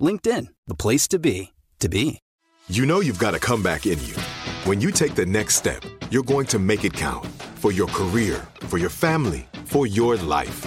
LinkedIn, the place to be, to be. You know you've got a comeback in you. When you take the next step, you're going to make it count for your career, for your family, for your life.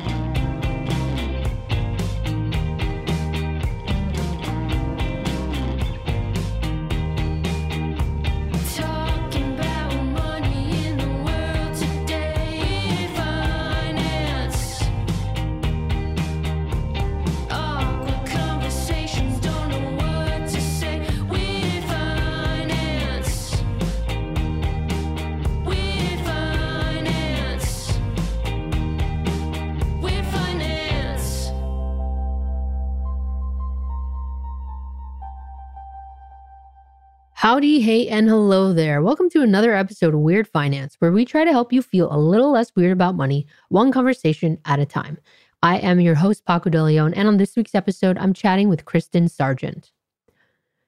Howdy, hey, and hello there. Welcome to another episode of Weird Finance, where we try to help you feel a little less weird about money, one conversation at a time. I am your host, Paco De Leon, and on this week's episode, I'm chatting with Kristan Sargeant.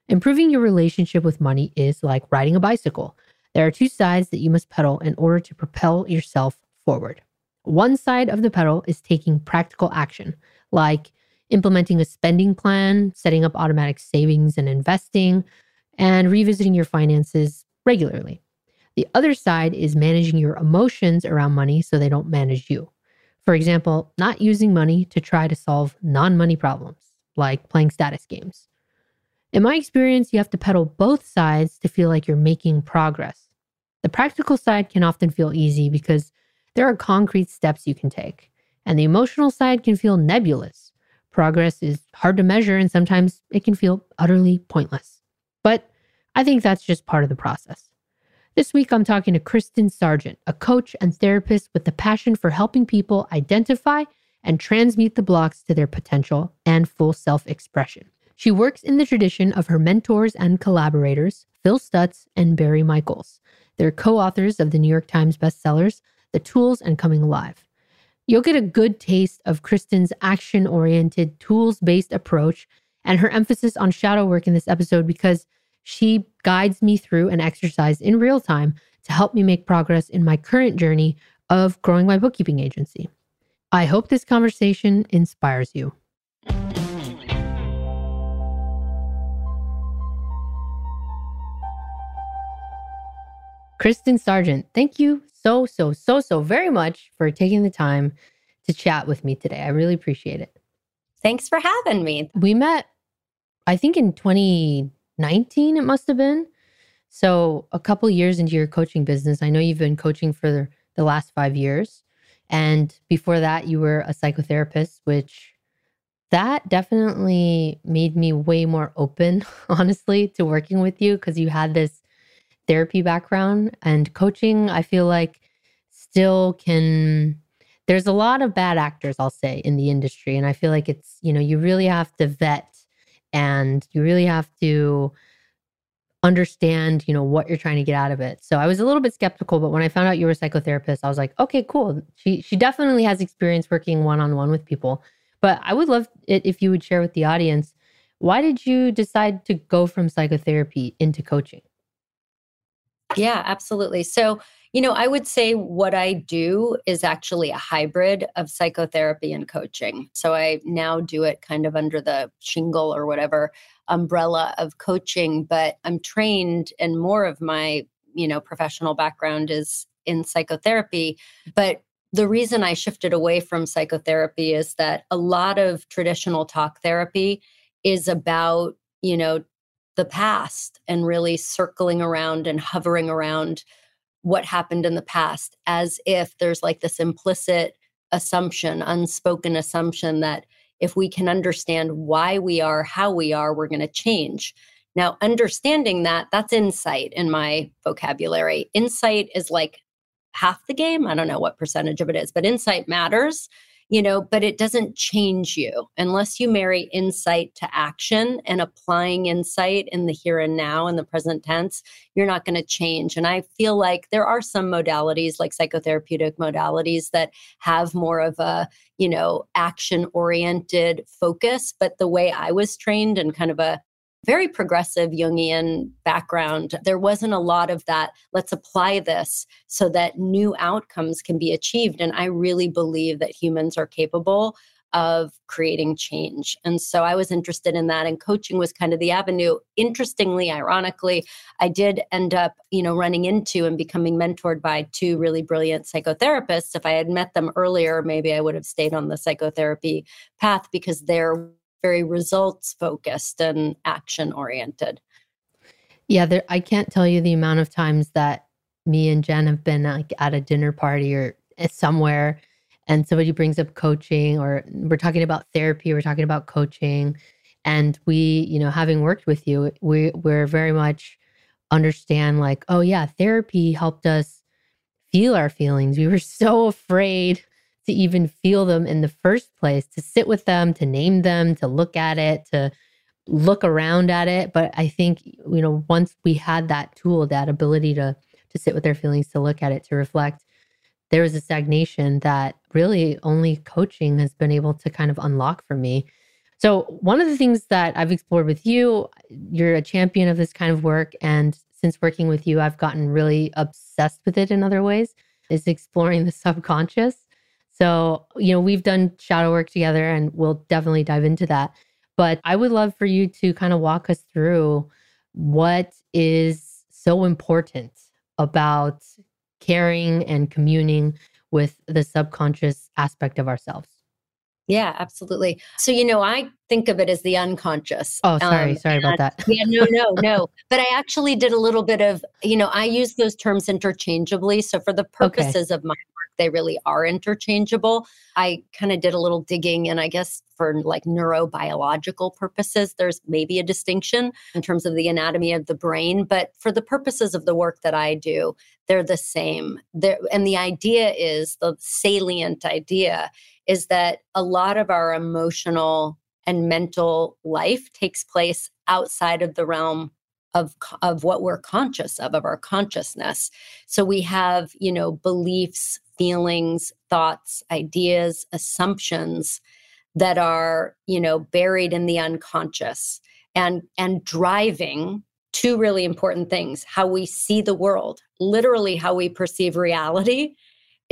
Improving your relationship with money is like riding a bicycle. There are two sides that you must pedal in order to propel yourself forward. One side of the pedal is taking practical action, like implementing a spending plan, setting up automatic savings and investing, and revisiting your finances regularly. The other side is managing your emotions around money so they don't manage you. For example, not using money to try to solve non money problems, like playing status games. In my experience, you have to pedal both sides to feel like you're making progress. The practical side can often feel easy because there are concrete steps you can take, and the emotional side can feel nebulous. Progress is hard to measure, and sometimes it can feel utterly pointless. But I think that's just part of the process. This week, I'm talking to Kristan Sargeant, a coach and therapist with a passion for helping people identify and transmute the blocks to their potential and full self expression. She works in the tradition of her mentors and collaborators, Phil Stutz and Barry Michels. They're co authors of the New York Times bestsellers, The Tools and Coming Alive. You'll get a good taste of Kristan's action oriented, tools based approach and her emphasis on shadow work in this episode because she guides me through an exercise in real time to help me make progress in my current journey of growing my bookkeeping agency. I hope this conversation inspires you. Kristan Sargeant, thank you so, so, so, so very much for taking the time to chat with me today. I really appreciate it. Thanks for having me. We met, I think, in 2019, it must have been. So, a couple years into your coaching business, I know you've been coaching for the, last five years. And before that, you were a psychotherapist, which that definitely made me way more open, honestly, to working with you because you had this therapy background and coaching. I feel like still can, there's a lot of bad actors, I'll say, in the industry. And I feel like it's, you know, you really have to vet and you really have to understand, you know, what you're trying to get out of it. So I was a little bit skeptical, but when I found out you were a psychotherapist, I was like, okay, cool. She she definitely has experience working one-on-one with people. But I would love it if you would share with the audience, why did you decide to go from psychotherapy into coaching? Yeah, absolutely. So, you know, I would say what I do is actually a hybrid of psychotherapy and coaching. So I now do it kind of under the shingle or whatever umbrella of coaching, but I'm trained and more of my, you know, professional background is in psychotherapy. But the reason I shifted away from psychotherapy is that a lot of traditional talk therapy is about, you know, the past and really circling around and hovering around what happened in the past as if there's like this implicit assumption, unspoken assumption that if we can understand why we are how we are, we're going to change. Now, understanding that, that's insight in my vocabulary. Insight is like half the game. I don't know what percentage of it is, but insight matters, you know, but it doesn't change you unless you marry insight to action and applying insight in the here and now in the present tense, you're not going to change. And I feel like there are some modalities like psychotherapeutic modalities that have more of a, you know, action oriented focus. But the way I was trained and kind of a very progressive Jungian background, there wasn't a lot of that. Let's apply this so that new outcomes can be achieved. And I really believe that humans are capable of creating change. And so I was interested in that and coaching was kind of the avenue. Interestingly, ironically, I did end up, you know, running into and becoming mentored by two really brilliant psychotherapists. If I had met them earlier, maybe I would have stayed on the psychotherapy path because they're very results focused and action oriented. Yeah, there, I can't tell you the amount of times that me and Jen have been like at a dinner party or eh, somewhere and somebody brings up coaching or we're talking about therapy, we're talking about coaching and we, you know, having worked with you, we we're very much understand like, oh yeah, therapy helped us feel our feelings. We were so afraid to even feel them in the first place, to sit with them, to name them, to look at it, to look around at it. But I think, you know, once we had that tool, that ability to to sit with their feelings, to look at it, to reflect, there was a stagnation that really only coaching has been able to kind of unlock for me. So, one of the things that I've explored with you, you're a champion of this kind of work. And since working with you, I've gotten really obsessed with it in other ways, is exploring the subconscious. So, you know, we've done shadow work together and we'll definitely dive into that. But I would love for you to kind of walk us through what is so important about caring and communing with the subconscious aspect of ourselves. Yeah, absolutely. So, you know, I think of it as the unconscious. Oh, sorry. Um, sorry about that. yeah, no, no, no. But I actually did a little bit of, you know, I use those terms interchangeably. So, for the purposes of my work, they really are interchangeable. I kind of did a little digging, and I guess for like neurobiological purposes, there's maybe a distinction in terms of the anatomy of the brain. But for the purposes of the work that I do, they're the same. They're, and the idea is the salient idea is that a lot of our emotional and mental life takes place outside of the realm of of what we're conscious of of our consciousness. So we have you know beliefs feelings thoughts ideas assumptions that are you know buried in the unconscious and and driving two really important things how we see the world literally how we perceive reality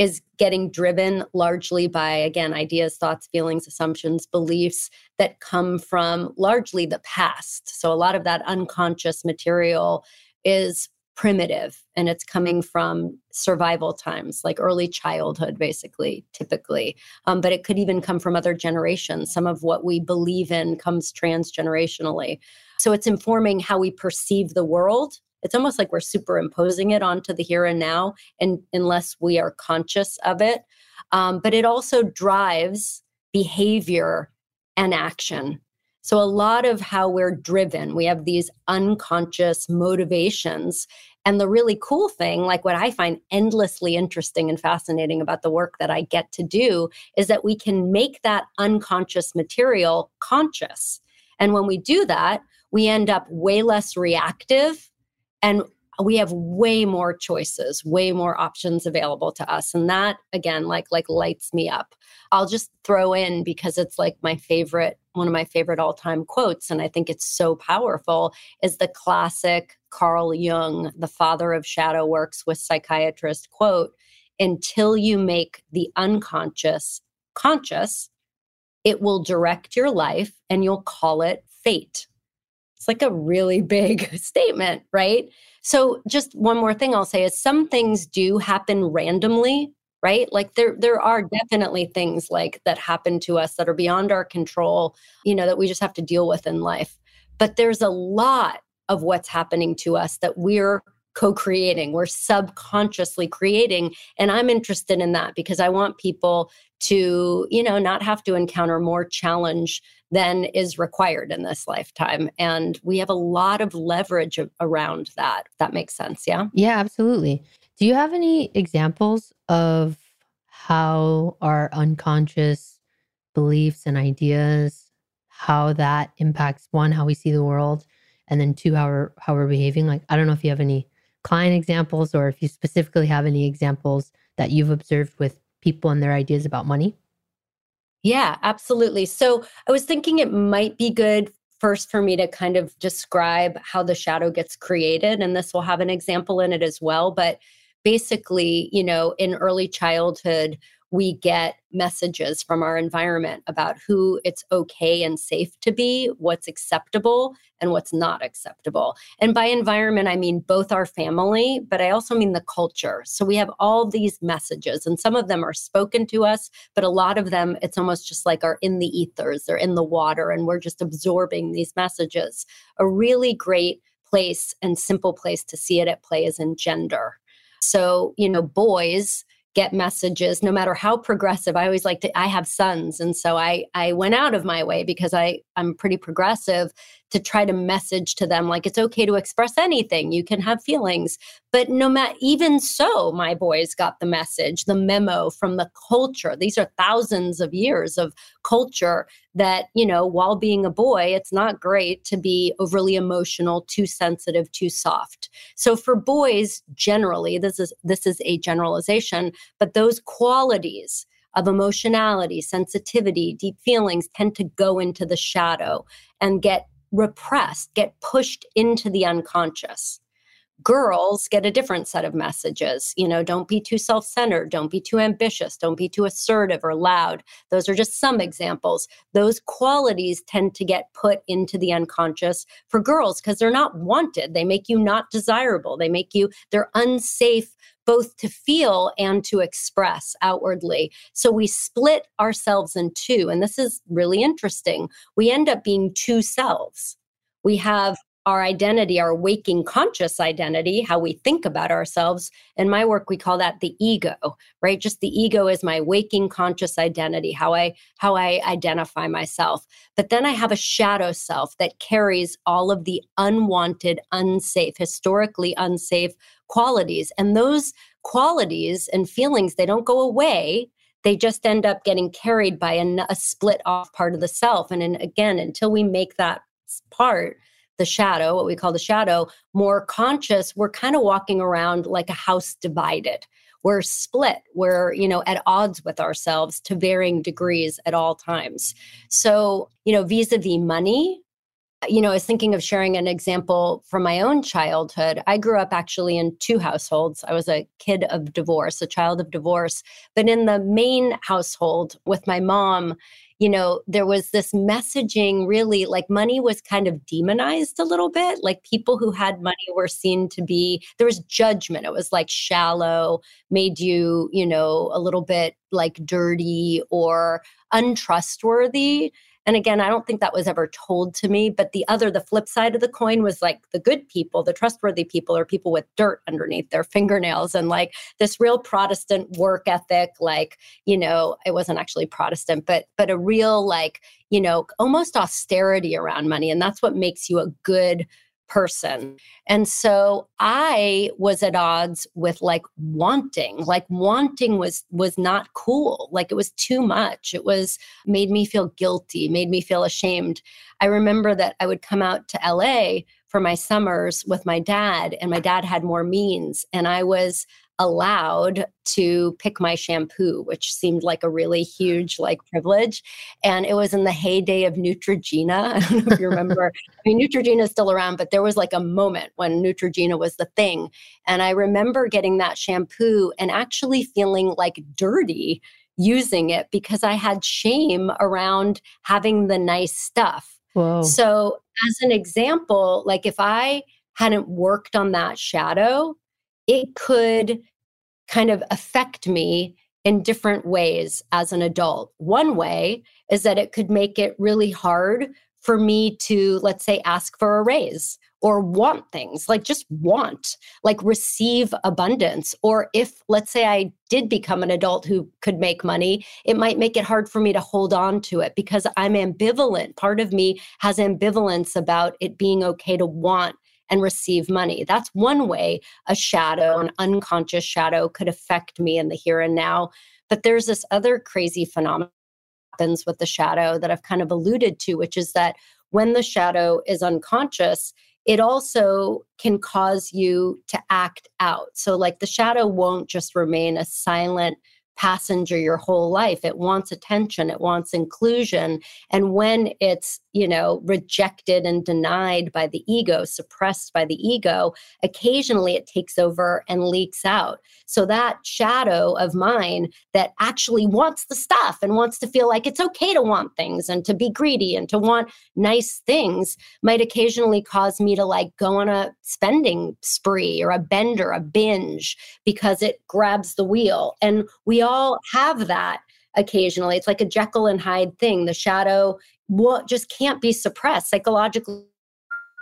is getting driven largely by again ideas thoughts feelings assumptions beliefs that come from largely the past. So a lot of that unconscious material is primitive and it's coming from survival times like early childhood basically typically. Um, but it could even come from other generations. Some of what we believe in comes transgenerationally. So it's informing how we perceive the world it's almost like we're superimposing it onto the here and now and unless we are conscious of it. Um, but it also drives behavior and action. So a lot of how we're driven we have these unconscious motivations. And the really cool thing, like what I find endlessly interesting and fascinating about the work that I get to do, is that we can make that unconscious material conscious. And when we do that, we end up way less reactive and we have way more choices, way more options available to us. And that again, like like lights me up. I'll just throw in because it's like my favorite, one of my favorite all-time quotes. And I think it's so powerful, is the classic Carl Jung, the father of shadow works with psychiatrist quote, until you make the unconscious conscious, it will direct your life and you'll call it fate. It's like a really big statement, right? So just one more thing I'll say is some things do happen randomly, right? Like there there are definitely things like that happen to us that are beyond our control, you know, that we just have to deal with in life. But there's a lot of what's happening to us that we're co-creating, we're subconsciously creating, and I'm interested in that because I want people to, you know, not have to encounter more challenge than is required in this lifetime. And we have a lot of leverage around that. That makes sense. Yeah. Yeah, absolutely. Do you have any examples of how our unconscious beliefs and ideas, how that impacts one, how we see the world, and then two, how we're how we're behaving? Like, I don't know if you have any client examples or if you specifically have any examples that you've observed with people and their ideas about money. Yeah, absolutely. So I was thinking it might be good first for me to kind of describe how the shadow gets created. And this will have an example in it as well. But basically, you know, in early childhood, we get messages from our environment about who it's okay and safe to be, what's acceptable, and what's not acceptable. And by environment, I mean both our family, but I also mean the culture. So we have all these messages, and some of them are spoken to us, but a lot of them, it's almost just like are in the ethers, they're in the water, and we're just absorbing these messages. A really great place and simple place to see it at play is in gender. So, you know, boys get messages no matter how progressive i always like to i have sons and so i i went out of my way because i i'm pretty progressive to try to message to them like it's okay to express anything. You can have feelings. But no matter even so my boys got the message the memo from the culture. These are thousands of years of culture that you know while being a boy it's not great to be overly emotional too sensitive too soft. So for boys generally this is this is a generalization but those qualities of emotionality sensitivity deep feelings tend to go into the shadow and get repressed get pushed into the unconscious girls get a different set of messages. You know, don't be too self centered, don't be too ambitious, don't be too assertive or loud. Those are just some examples. Those qualities tend to get put into the unconscious for girls because they're not wanted. They make you not desirable, they make you, they're unsafe. Both to feel and to express outwardly. So we split ourselves in two. And this is really interesting. We end up being two selves. We have our identity, our waking conscious identity, how we think about ourselves. In my work, we call that the ego, right? Just the ego is my waking conscious identity, how I how I identify myself. But then I have a shadow self that carries all of the unwanted, unsafe, historically unsafe qualities. And those qualities and feelings, they don't go away they just end up getting carried by a, a, split off part of the self. And then again, until we make that part, the shadow, what we call the shadow, more conscious, we're kind of walking around like a house divided. We're split. We're, you know, at odds with ourselves to varying degrees at all times. So, you know, vis a vis money, you know, I was thinking of sharing an example from my own childhood. I grew up actually in two households. I was a kid of divorce, a child of divorce. But in the main household with my mom, you know, there was this messaging really like money was kind of demonized a little bit. Like people who had money were seen to be, there was judgment. It was like shallow, made you, you know, a little bit like dirty or untrustworthy. And again, I don't think that was ever told to me. But the other, the flip side of the coin was like the good people, the trustworthy people are people with dirt underneath their fingernails and like this real Protestant work ethic, like, you know, it wasn't actually Protestant, but but a real like, you know, almost austerity around money. And that's what makes you a good person. And so I was at odds with like wanting. Like wanting was was not cool. Like it was too much. It was made me feel guilty, made me feel ashamed. I remember that I would come out to LA for my summers with my dad and my dad had more means and I was allowed to pick my shampoo, which seemed like a really huge like privilege. And it was in the heyday of Neutrogena. I don't know if you remember. I mean, Neutrogena is still around, but there was like a moment when Neutrogena was the thing. And I remember getting that shampoo and actually feeling like dirty using it because I had shame around having the nice stuff. Whoa. So, as an example, like if I hadn't worked on that shadow, it could kind of affect me in different ways as an adult. One way is that it could make it really hard for me to, let's say, ask for a raise or want things, like just want, like receive abundance. Or if, let's say, I did become an adult who could make money, it might make it hard for me to hold on to it because I'm ambivalent. Part of me has ambivalence about it being okay to want and receive money. That's one way a shadow, an unconscious shadow, could affect me in the here and now. But there's this other crazy phenomenon that happens with the shadow that I've kind of alluded to, which is that when the shadow is unconscious, it also can cause you to act out. So, like the shadow won't just remain a silent passenger your whole life. It wants attention, it wants inclusion. And when it's, you know, rejected and denied by the ego, suppressed by the ego, occasionally it takes over and leaks out. So that shadow of mine that actually wants the stuff and wants to feel like it's okay to want things and to be greedy and to want nice things might occasionally cause me to like go on a spending spree or a bender, a binge because it grabs the wheel. And we all have that occasionally. It's like a Jekyll and Hyde thing. The shadow what just can't be suppressed psychologically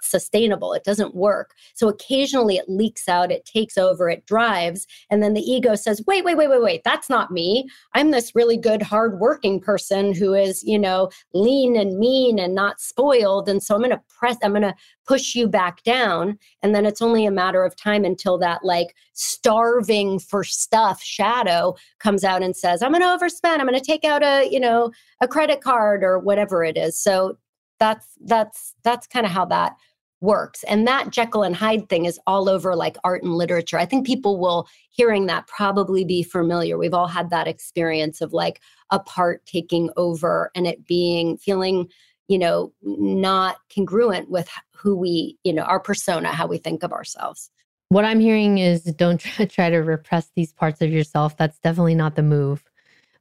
sustainable. It doesn't work. So occasionally it leaks out it takes over it drives and then the ego says wait wait wait wait wait that's not me. I'm this really good hardworking person who is you know lean and mean and not spoiled and so i'm going to press i'm going to push you back down. And then it's only a matter of time until that like starving for stuff shadow comes out and says i'm going to overspend i'm going to take out a you know a credit card or whatever it is. So that's that's that's kind of how that works and that jekyll and hyde thing is all over like art and literature i think people will hearing that probably be familiar we've all had that experience of like a part taking over and it being feeling you know not congruent with who we you know our persona how we think of ourselves What I'm hearing is don't try, to repress these parts of yourself. That's definitely not the move.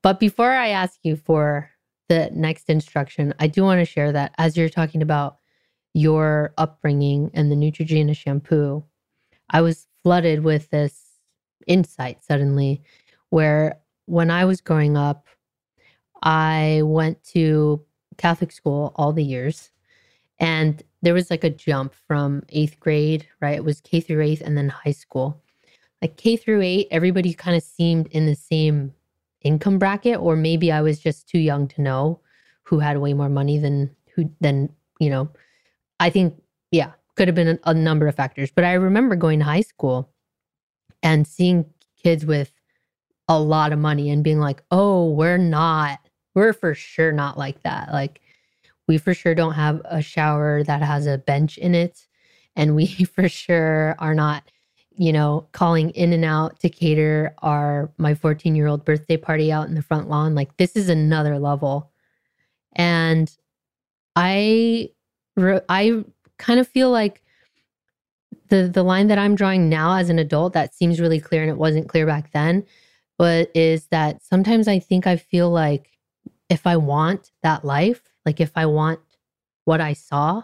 But before I ask you for the next instruction, I do want to share that as you're talking about your upbringing and the Neutrogena shampoo, I was flooded with this insight suddenly where when I was growing up, I went to Catholic school all the years. And there was like a jump from eighth grade, right? It was K through eighth and then high school. Like K through eight, everybody kind of seemed in the same income bracket, or maybe I was just too young to know who had way more money than who than, you know, I think, yeah, could have been a, a number of factors. But I remember going to high school and seeing kids with a lot of money and being like, oh, we're not, we're for sure not like that. Like, we for sure don't have a shower that has a bench in it. And we for sure are not, you know, calling In-N-Out to cater our my 14 year old birthday party out in the front lawn. Like, this is another level. And I, I kind of feel like the the line that I'm drawing now as an adult that seems really clear and it wasn't clear back then, but is that sometimes I think I feel like if I want that life, like if I want what I saw,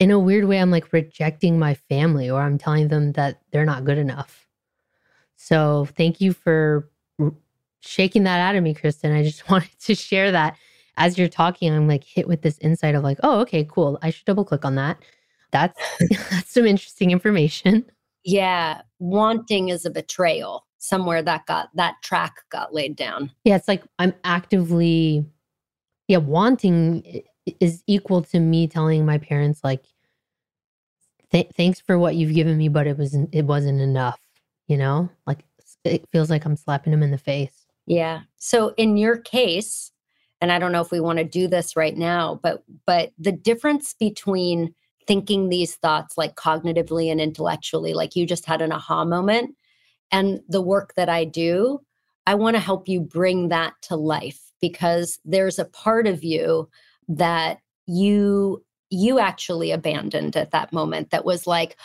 in a weird way, I'm like rejecting my family or I'm telling them that they're not good enough. So thank you for shaking that out of me, Kristan. I just wanted to share that as you're talking, I'm like hit with this insight of like, oh, okay, cool. I should double click on that. That's that's some interesting information. yeah wanting is a betrayal somewhere that got that track got laid down Yeah, it's like I'm actively, yeah, wanting is equal to me telling my parents like th- thanks for what you've given me, but it wasn't it wasn't enough. You know, like it feels like I'm slapping him in the face. Yeah. So in your case, and I don't know if we want to do this right now, but but the difference between thinking these thoughts like cognitively and intellectually, like you just had an aha moment, and the work that I do, I want to help you bring that to life because there's a part of you that you you actually abandoned at that moment that was like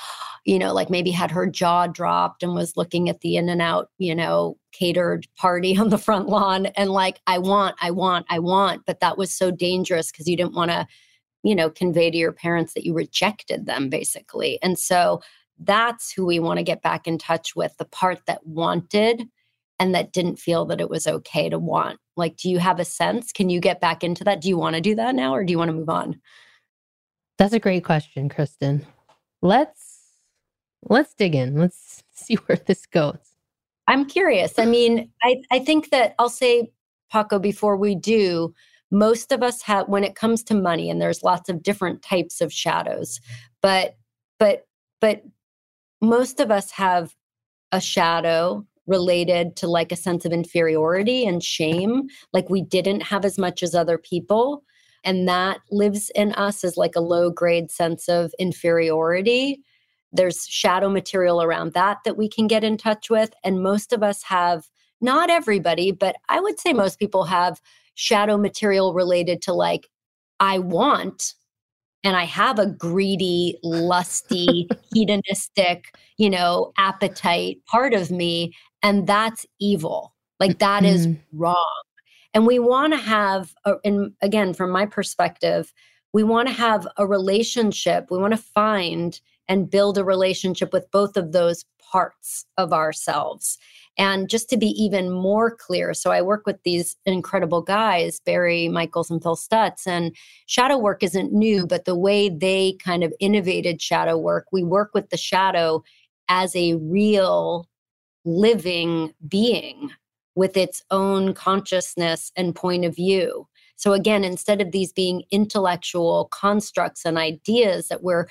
you know like maybe had her jaw dropped and was looking at the in and out you know catered party on the front lawn and like i want i want i want but that was so dangerous because you didn't want to you know convey to your parents that you rejected them basically. And so that's who we want to get back in touch with the part that wanted and that didn't feel that it was okay to want. Like do you have a sense? Can you get back into that? Do you want to do that now or do you want to move on That's a great question, Kristan. Let's let's dig in. Let's see where this goes. I'm curious. I mean, I, I think that I'll say, Paco, before we do, most of us have when it comes to money, and there's lots of different types of shadows, but but but most of us have a shadow related to like a sense of inferiority and shame, like we didn't have as much as other people. And that lives in us as like a low grade sense of inferiority. There's shadow material around that that we can get in touch with and most of us have not everybody but i would say most people have shadow material related to like i want and i have a greedy lusty hedonistic you know appetite part of me and that's evil. Like that is Mm. wrong and we want to have a, and again from my perspective we want to have a relationship we want to find and build a relationship with both of those parts of ourselves. And just to be even more clear, so I work with these incredible guys, Barry Michels and Phil Stutz, and shadow work isn't new, but the way they kind of innovated shadow work, we work with the shadow as a real living being with its own consciousness and point of view. So, again, instead of these being intellectual constructs and ideas that we're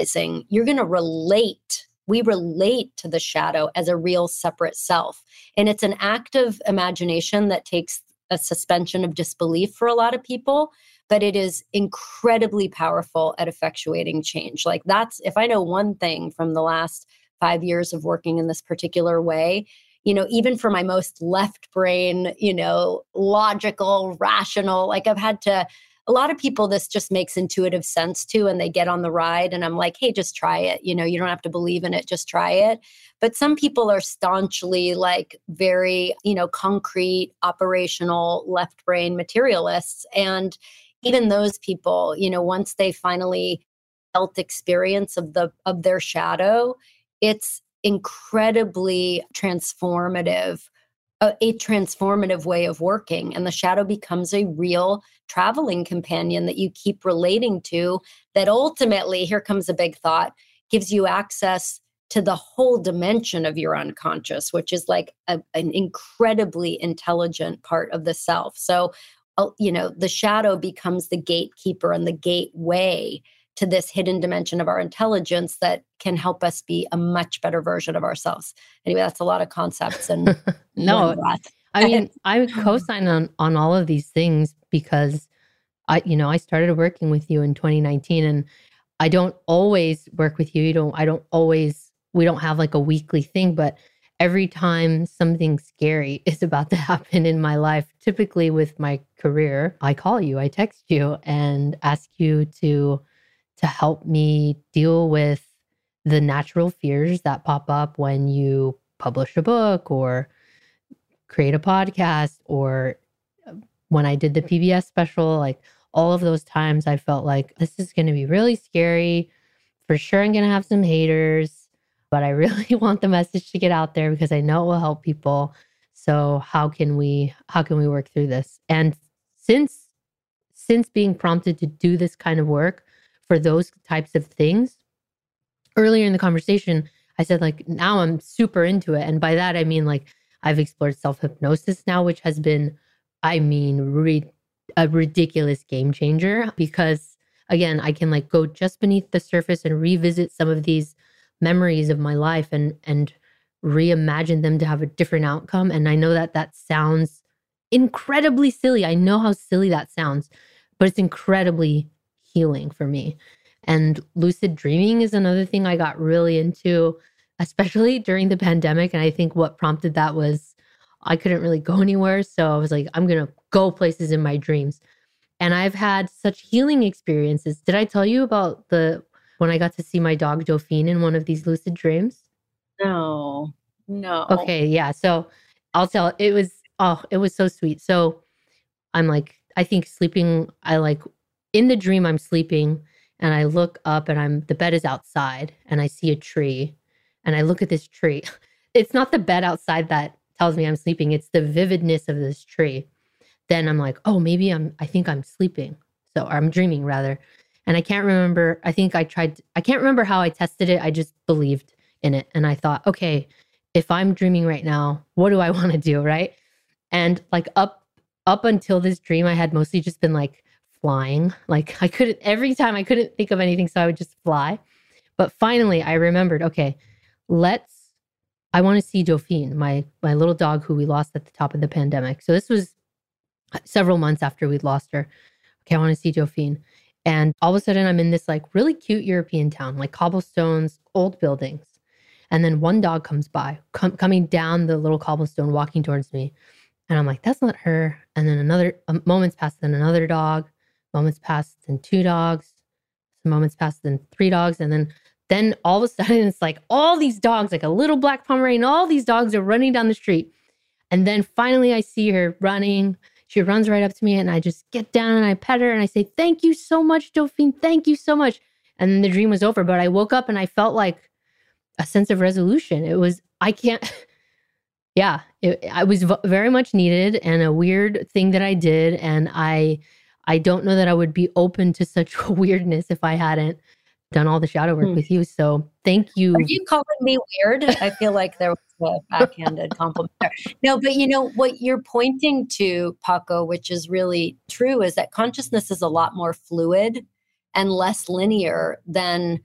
saying, you're going to relate. We relate to the shadow as a real separate self. And it's an act of imagination that takes a suspension of disbelief for a lot of people, but it is incredibly powerful at effectuating change. Like, that's if I know one thing from the last five years of working in this particular way, you know, even for my most left brain, you know, logical, rational, like I've had to, a lot of people, this just makes intuitive sense to, and they get on the ride. And I'm like, hey, just try it. You know, you don't have to believe in it, just try it. But some people are staunchly like very, you know, concrete, operational, left brain materialists. And even those people, you know, once they finally felt experience of the of their shadow, it's incredibly transformative a, a transformative way of working and the shadow becomes a real traveling companion that you keep relating to that ultimately here comes a big thought gives you access to the whole dimension of your unconscious which is like a, an incredibly intelligent part of the self. So uh, you know the shadow becomes the gatekeeper and the gateway to this hidden dimension of our intelligence that can help us be a much better version of ourselves. Anyway, that's a lot of concepts and No. I mean, I would co-sign on on all of these things because I, you know, I started working with you in 2019, and I don't always work with you. You don't. I don't always. We don't have like a weekly thing, but every time something scary is about to happen in my life, typically with my career, I call you, I text you, and ask you to to help me deal with the natural fears that pop up when you publish a book or create a podcast or uh, when I did the PBS special, like all of those times I felt like this is going to be really scary. For sure, I'm going to have some haters, but I really want the message to get out there because I know it will help people. So how can we how can we work through this? And since since being prompted to do this kind of work for those types of things, earlier in the conversation, I said like now I'm super into it, and by that I mean like I've explored self hypnosis now, which has been, I mean, re- a ridiculous game changer because again, I can like go just beneath the surface and revisit some of these memories of my life and and reimagine them to have a different outcome. And I know that that sounds incredibly silly. I know how silly that sounds, but it's incredibly healing for me. And lucid dreaming is another thing I got really into, especially during the pandemic. And I think what prompted that was I couldn't really go anywhere. So I was like, I'm going to go places in my dreams. And I've had such healing experiences. Did I tell you about the when I got to see my dog Dauphine in one of these lucid dreams? No, no. Okay, yeah. So I'll tell it was oh, it was so sweet. So I'm like, I think sleeping, I like in the dream, I'm sleeping and I look up and I'm the bed is outside and I see a tree and I look at this tree. It's not the bed outside that tells me I'm sleeping, it's the vividness of this tree. Then I'm like, oh, maybe I'm I think I'm sleeping. So I'm dreaming rather. And I can't remember. I think I tried I can't remember how I tested it. I just believed in it. And I thought, okay, if I'm dreaming right now, what do I want to do? Right. And like up up until this dream, I had mostly just been like flying. Like I couldn't every time I couldn't think of anything, so I would just fly. But finally I remembered, okay, let's I want to see Dauphine, my my little dog who we lost at the top of the pandemic. So this was several months after we'd lost her. Okay, I want to see Dauphine. And all of a sudden I'm in this like really cute European town, like cobblestones, old buildings. And then one dog comes by, com- coming down the little cobblestone, walking towards me. And I'm like, that's not her. And then another um, moments pass, then another dog. Moments passed, then two dogs. Some moments passed, then three dogs. And then then all of a sudden it's like all these dogs, like a little black Pomeranian, all these dogs are running down the street. And then finally I see her running. She runs right up to me and I just get down and I pet her and I say, Thank you so much, Dauphine. Thank you so much. And then the dream was over. But I woke up and I felt like a sense of resolution. It was, I can't, yeah, it, I was v- very much needed and a weird thing that I did. And I, I don't know that I would be open to such weirdness if I hadn't done all the shadow work Hmm. with you. So thank you. Are you calling me weird? I feel like there was a backhanded compliment there. No, but you know what you're pointing to, Paco, which is really true, is that consciousness is a lot more fluid and less linear than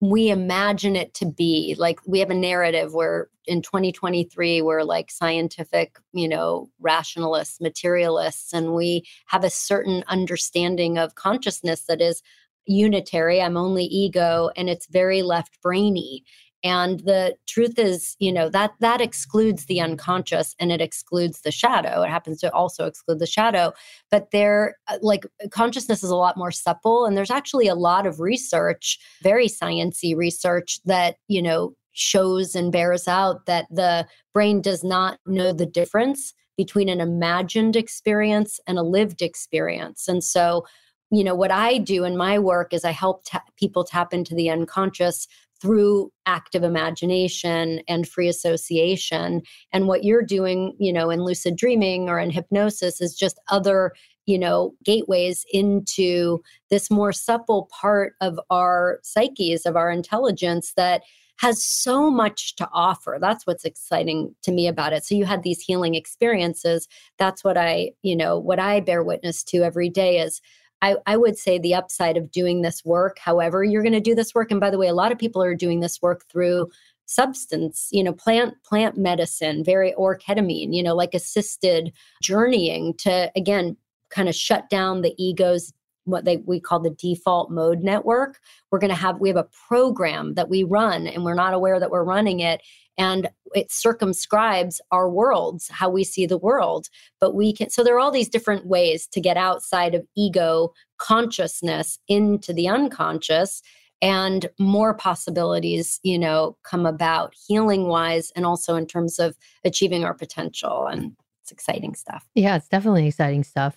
we imagine it to be. Like we have a narrative where in 2023 we're like scientific, you know, rationalists, materialists, and we have a certain understanding of consciousness that is unitary. I'm only ego, and it's very left brainy. And the truth is, you know, that that excludes the unconscious and it excludes the shadow. It happens to also exclude the shadow, but there uh, like consciousness is a lot more supple and there's actually a lot of research, very sciency research that, you know, shows and bears out that the brain does not know the difference between an imagined experience and a lived experience. And so, you know, what I do in my work is I help ta- people tap into the unconscious through active imagination and free association. And what you're doing, you know, in lucid dreaming or in hypnosis is just other, you know, gateways into this more supple part of our psyches, of our intelligence that has so much to offer. That's what's exciting to me about it. So you had these healing experiences. That's what I, you know, what I bear witness to every day is I, I would say the upside of doing this work, however you're going to do this work. And by the way, a lot of people are doing this work through substance, you know, plant plant medicine, very or ketamine, you know, like assisted journeying to again kind of shut down the ego's what they we call the default mode network. We're going to have we have a program that we run and we're not aware that we're running it and it circumscribes our worlds how we see the world but we can so there are all these different ways to get outside of ego consciousness into the unconscious and more possibilities you know come about healing wise and also in terms of achieving our potential and it's exciting stuff Yeah, it's definitely exciting stuff.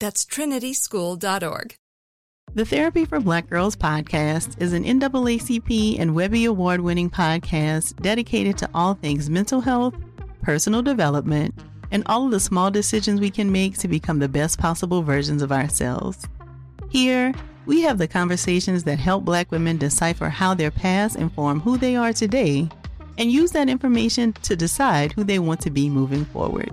That's trinityschool.org. The Therapy for Black Girls podcast is an NAACP and Webby Award winning podcast dedicated to all things mental health, personal development, and all of the small decisions we can make to become the best possible versions of ourselves. Here, we have the conversations that help Black women decipher how their past inform who they are today and use that information to decide who they want to be moving forward.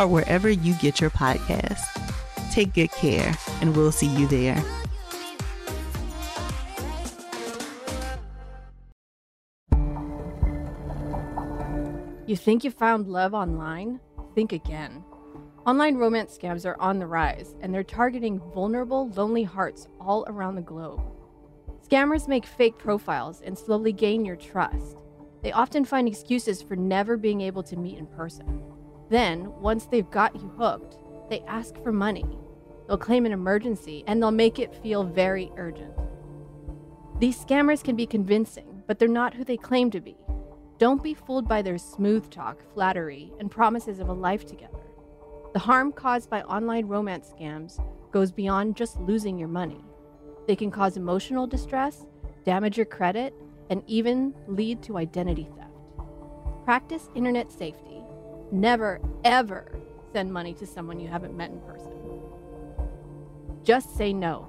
or wherever you get your podcasts. Take good care, and we'll see you there. You think you found love online? Think again. Online romance scams are on the rise, and they're targeting vulnerable, lonely hearts all around the globe. Scammers make fake profiles and slowly gain your trust. They often find excuses for never being able to meet in person. Then, once they've got you hooked, they ask for money. They'll claim an emergency and they'll make it feel very urgent. These scammers can be convincing, but they're not who they claim to be. Don't be fooled by their smooth talk, flattery, and promises of a life together. The harm caused by online romance scams goes beyond just losing your money. They can cause emotional distress, damage your credit, and even lead to identity theft. Practice internet safety. Never, ever send money to someone you haven't met in person. Just say no.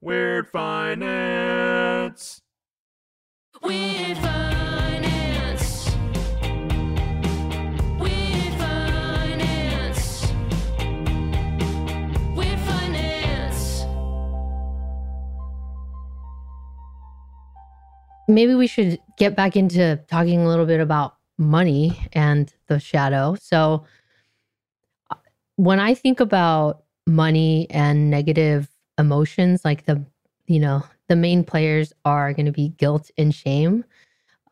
Weird Finance. Weird Finance. Weird Finance. Weird Finance. maybe we should get back into talking a little bit about money and the shadow. So, when I think about money and negative emotions, like the, you know, the main players are going to be guilt and shame.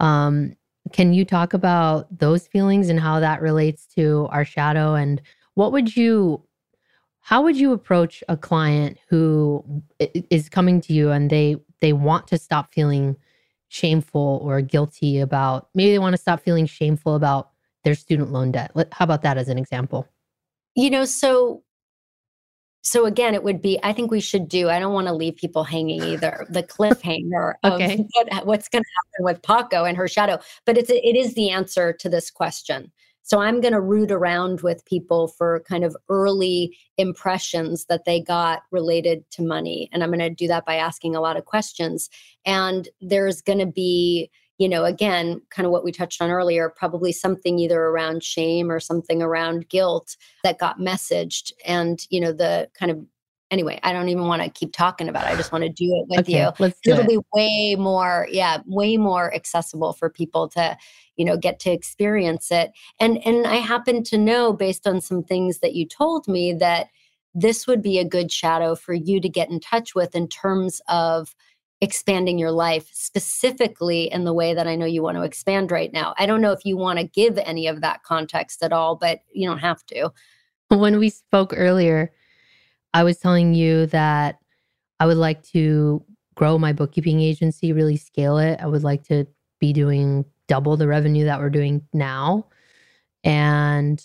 Um, can you talk about those feelings and how that relates to our shadow? And what would you, how would you approach a client who is coming to you and they they want to stop feeling shameful or guilty about maybe they want to stop feeling shameful about their student loan debt. How about that as an example? You know, so so again, it would be. I think we should do. I don't want to leave people hanging either. The cliffhanger of Okay. what, what's going to happen with Paco and her shadow. But it's it is the answer to this question. So I'm going to root around with people for kind of early impressions that they got related to money, and I'm going to do that by asking a lot of questions. And there's going to be you know, again, kind of what we touched on earlier, probably something either around shame or something around guilt that got messaged. And, you know, the kind of, anyway, I don't even want to keep talking about it. I just want to do it with Okay, you. let's do It'll it. be way more, yeah, way more accessible for people to, you know, get to experience it. And and I happen to know based on some things that you told me that this would be a good shadow for you to get in touch with in terms of expanding your life specifically in the way that I know you want to expand right now. I don't know if you want to give any of that context at all, but you don't have to. When we spoke earlier, I was telling you that I would like to grow my bookkeeping agency, really scale it. I would like to be doing double the revenue that we're doing now. And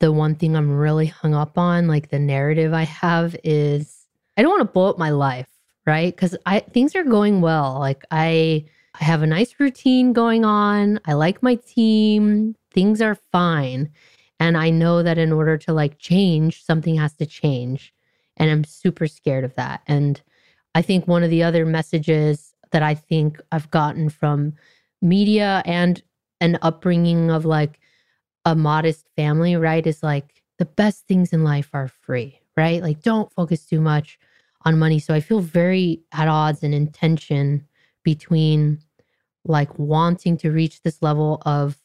the one thing I'm really hung up on, like the narrative I have is I don't want to blow up my life, right? Cuz I things are going well. Like I I have a nice routine going on. I like my team. Things are fine. And I know that in order to like change, something has to change. And I'm super scared of that. And I think one of the other messages that I think I've gotten from media and an upbringing of like a modest family, right, is like the best things in life are free, right? Like don't focus too much on money. So I feel very at odds and in tension between like wanting to reach this level of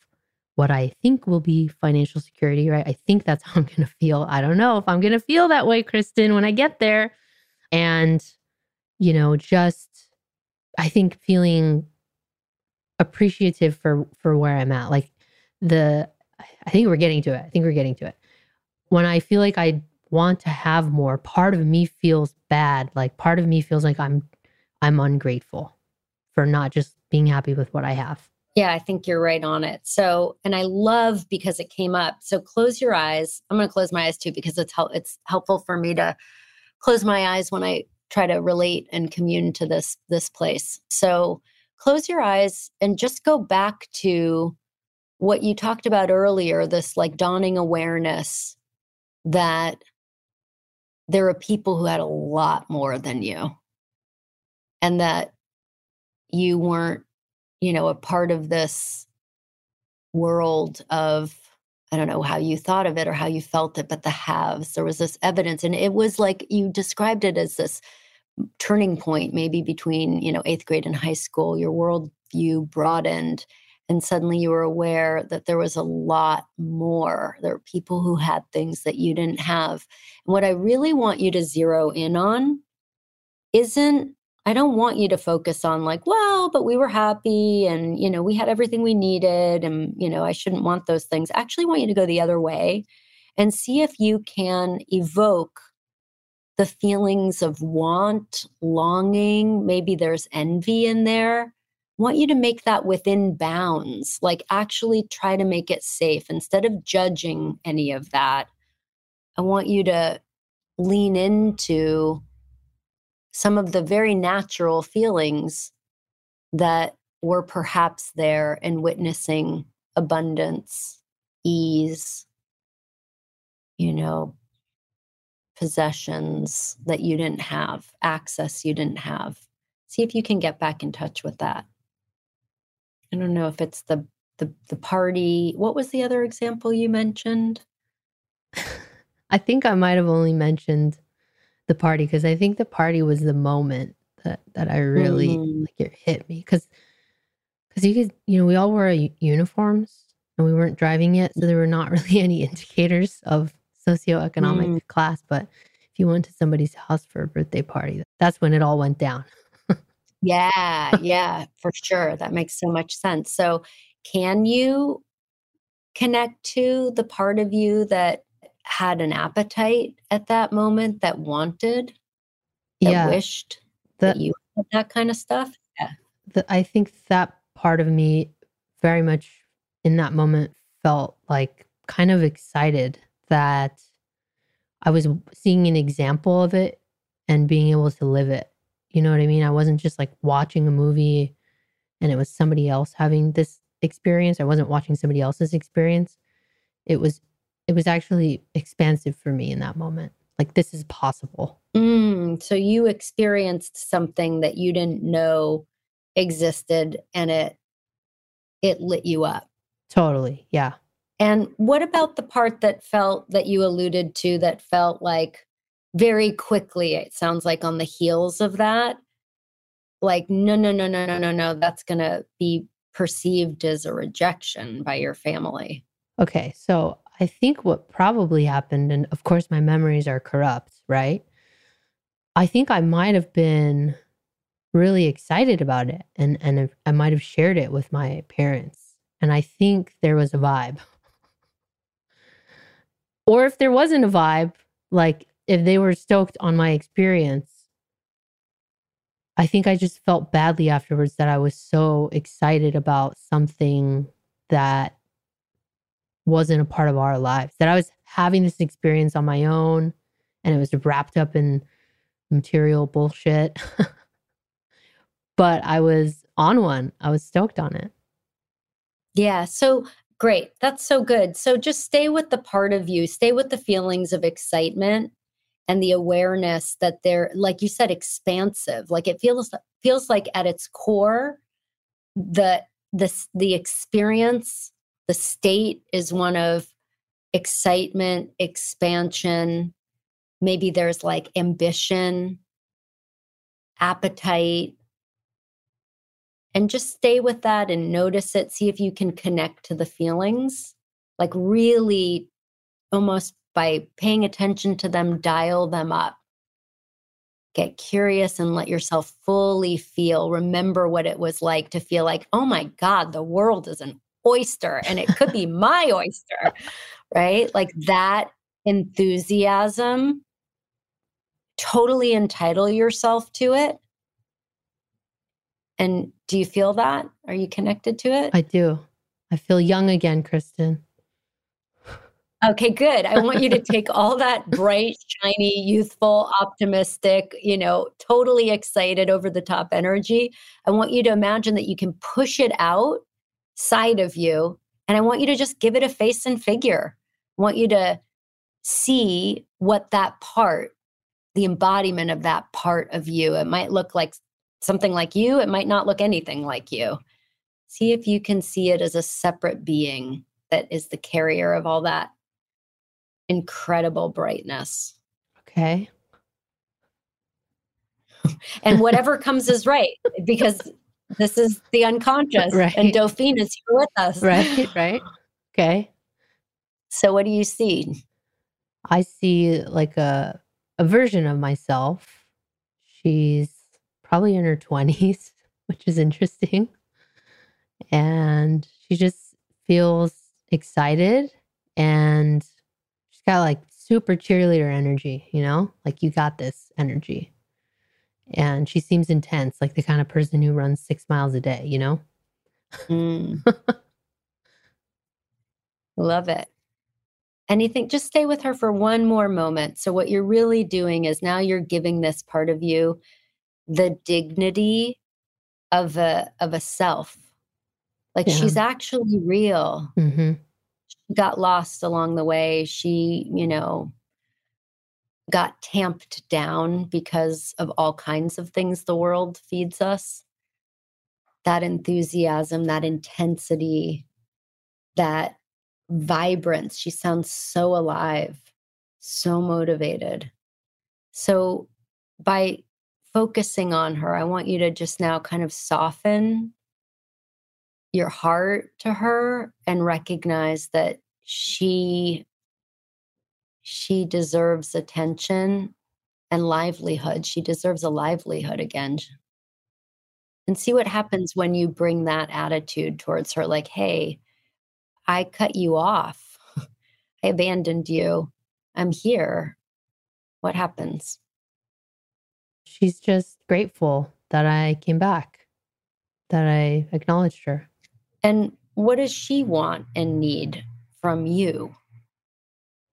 what I think will be financial security, right? I think that's how I'm going to feel. I don't know if I'm going to feel that way, Kristan, when I get there. And, you know, just I think feeling appreciative for for where I'm at. Like the I think we're getting to it. I think we're getting to it. When I feel like I want to have more, part of me feels bad. Like part of me feels like I'm I'm ungrateful for not just being happy with what I have. Yeah, I think you're right on it. So, and I love because it came up. So, close your eyes. I'm going to close my eyes too because it's help. It's helpful for me to close my eyes when I try to relate and commune to this this place. So, close your eyes and just go back to what you talked about earlier. This like dawning awareness that there are people who had a lot more than you, and that you weren't you know, a part of this world of, I don't know how you thought of it or how you felt it, but the haves. There was this evidence. And it was like you described it as this turning point, maybe between, you know, eighth grade and high school. Your worldview broadened. And suddenly you were aware that there was a lot more. There were people who had things that you didn't have. And what I really want you to zero in on isn't I don't want you to focus on like, well, but we were happy and, you know, we had everything we needed and, you know, I shouldn't want those things. I actually want you to go the other way and see if you can evoke the feelings of want, longing, maybe there's envy in there. I want you to make that within bounds, like actually try to make it safe instead of judging any of that. I want you to lean into some of the very natural feelings that were perhaps there in witnessing abundance, ease, you know, possessions that you didn't have, access you didn't have. See if you can get back in touch with that. I don't know if it's the the the party. What was the other example you mentioned? I think I might have only mentioned the party because I think the party was the moment that that I really Mm. like it hit me because because you could you know we all wore uniforms and we weren't driving yet so there were not really any indicators of socioeconomic Mm. class but if you went to somebody's house for a birthday party that's when it all went down Yeah, yeah, for sure. That makes so much sense. So, can you connect to the part of you that had an appetite at that moment, that wanted, that yeah wished the that you had that kind of stuff? Yeah. the, I think that part of me very much in that moment felt like kind of excited that I was seeing an example of it and being able to live it. You know what I mean? I wasn't just like watching a movie and it was somebody else having this experience. I wasn't watching somebody else's experience. It was it was actually expansive for me in that moment. Like this is possible. Mm, so you experienced something that you didn't know existed and it it lit you up. Totally. Yeah. And what about the part that felt that you alluded to that felt like very quickly, it sounds like on the heels of that, like, no, no, no, no, no, no, no, that's going to be perceived as a rejection by your family. Okay, so I think what probably happened, and of course my memories are corrupt, right? I think I might have been really excited about it and and I might have shared it with my parents and I think there was a vibe. or if there wasn't a vibe, like if they were stoked on my experience, I think I just felt badly afterwards that I was so excited about something that wasn't a part of our lives, that I was having this experience on my own and it was wrapped up in material bullshit. but I was on one, I was stoked on it. Yeah. So great. That's so good. So just stay with the part of you, stay with the feelings of excitement and the awareness that they're like you said expansive. Like it feels feels like at its core the the the experience, the state is one of excitement, expansion, maybe there's like ambition, appetite, and just stay with that and notice it. See if you can connect to the feelings, like really almost by paying attention to them, dial them up. Get curious and let yourself fully feel. Remember what it was like to feel like, oh my God, the world is an oyster and it could be my oyster, right? Like that enthusiasm, totally entitle yourself to it and do you feel that? Are you connected to it? I do. I feel young again, Kristan. Okay, good. I want you to take all that bright, shiny, youthful, optimistic, you know, totally excited over the top energy. I want you to imagine that you can push it out side of you. And I want you to just give it a face and figure. I want you to see what that part, the embodiment of that part of you, it might look like something like you, it might not look anything like you. See if you can see it as a separate being that is the carrier of all that incredible brightness. Okay. and whatever comes is right because this is the unconscious right. and Dauphine is here with us. Right, right. Okay. So what do you see? I see like a a version of myself. She's probably in her 20s, which is interesting. And she just feels excited and she's got like super cheerleader energy, you know, like you got this energy. And she seems intense, like the kind of person who runs six miles a day, you know? Mm. Love it. Anything, just stay with her for one more moment. So, what you're really doing is now you're giving this part of you the dignity of a of a self like Yeah. she's actually real hmm she got lost along the way she you know got tamped down because of all kinds of things the world feeds us. That enthusiasm that intensity that vibrance she sounds so alive so motivated. So by focusing on her, I want you to just now kind of soften your heart to her and recognize that she she deserves attention and livelihood. She deserves a livelihood again. And see what happens when you bring that attitude towards her like, "Hey, I cut you off. I abandoned you. I'm here." What happens? She's just grateful that I came back, that I acknowledged her. And what does she want and need from you?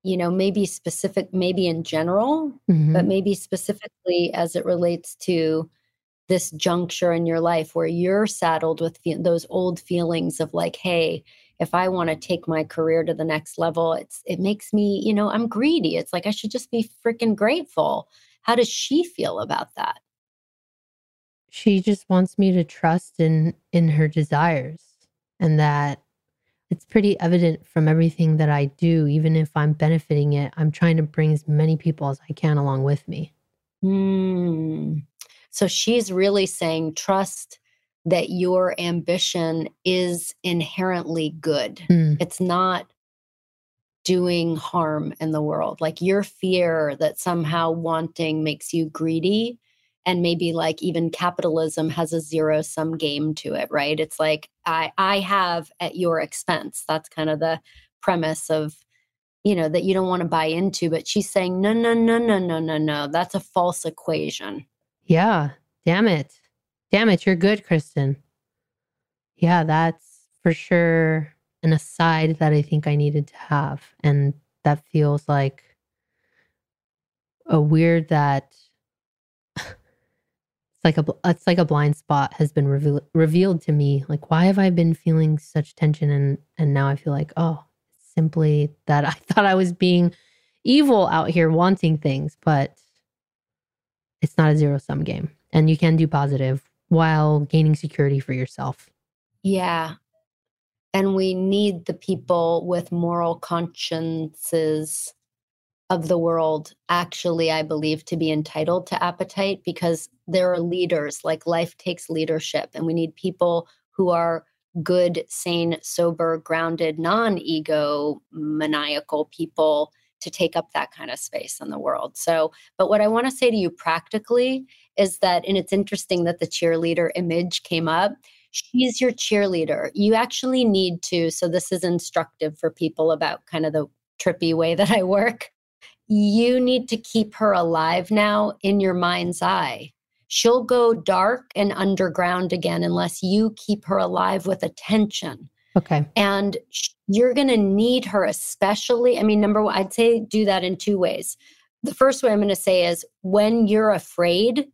You know, maybe specific, maybe in general, Mhm. but maybe specifically as it relates to this juncture in your life where you're saddled with fe- those old feelings of like, hey, if I want to take my career to the next level, it's it makes me, you know, I'm greedy. It's like I should just be freaking grateful. How does she feel about that? she just wants me to trust in in her desires and that it's pretty evident from everything that I do even if I'm benefiting it I'm trying to bring as many people as I can along with me. Hmm. So she's really saying trust that your ambition is inherently good. Mm. It's not doing harm in the world. Like your fear that somehow wanting makes you greedy and maybe like even capitalism has a zero sum game to it right it's like i i have at your expense that's kind of the premise of you know that you don't want to buy into but she's saying no no no no no no no that's a false equation Yeah. Damn it. Damn it. You're good, Kristan. Yeah, that's for sure an aside that I think I needed to have. And that feels like a weird that like a it's like a blind spot has been reveal- revealed to me. Like why have I been feeling such tension and and now I feel like oh, simply that I thought I was being evil out here wanting things, but it's not a zero sum game. And you can do positive while gaining security for yourself. Yeah. And we need the people with moral consciences of the world, actually, I believe, to be entitled to appetite because there are leaders, like life takes leadership. And we need people who are good, sane, sober, grounded, non ego, maniacal people to take up that kind of space in the world. So, but what I want to say to you practically is that, and it's interesting that the cheerleader image came up. She's your cheerleader. You actually need to, so this is instructive for people about kind of the trippy way that I work. You need to keep her alive now in your mind's eye. She'll go dark and underground again unless you keep her alive with attention. Okay. And you're going to need her, especially. I mean, number one, I'd say do that in two ways. The first way I'm going to say is when you're afraid,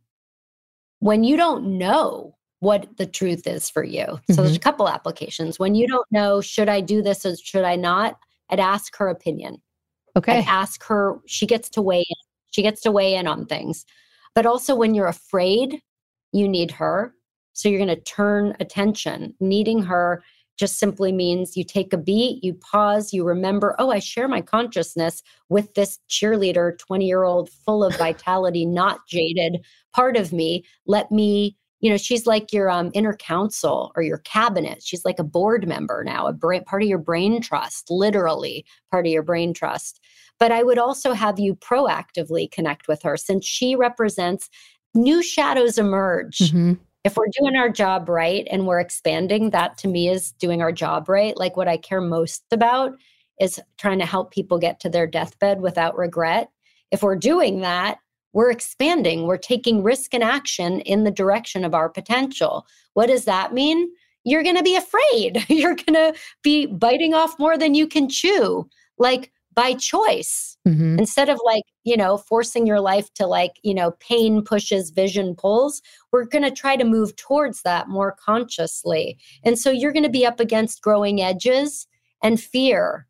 when you don't know what the truth is for you. So there's mm-hmm. a couple applications. When you don't know, should I do this or should I not? I'd ask her opinion. Okay. I'd ask her, she gets to weigh in. She gets to weigh in on things. But also when you're afraid, you need her. So you're going to turn attention. Needing her just simply means you take a beat, you pause, you remember, oh, I share my consciousness with this cheerleader, 20 year old, full of vitality, not jaded part of me. Let me, you know, she's like your um, inner council or your cabinet. She's like a board member now, a brain, part of your brain trust, literally part of your brain trust. But I would also have you proactively connect with her since she represents new shadows emerge Mhm. if we're doing our job right and we're expanding, that to me is doing our job right. Like what I care most about is trying to help people get to their deathbed without regret. If we're doing that, we're expanding, we're taking risk and action in the direction of our potential. What does that mean? You're going to be afraid. You're going to be biting off more than you can chew, like by choice Mhm. instead of like you know forcing your life to like you know pain pushes vision pulls we're going to try to move towards that more consciously and so you're going to be up against growing edges and fear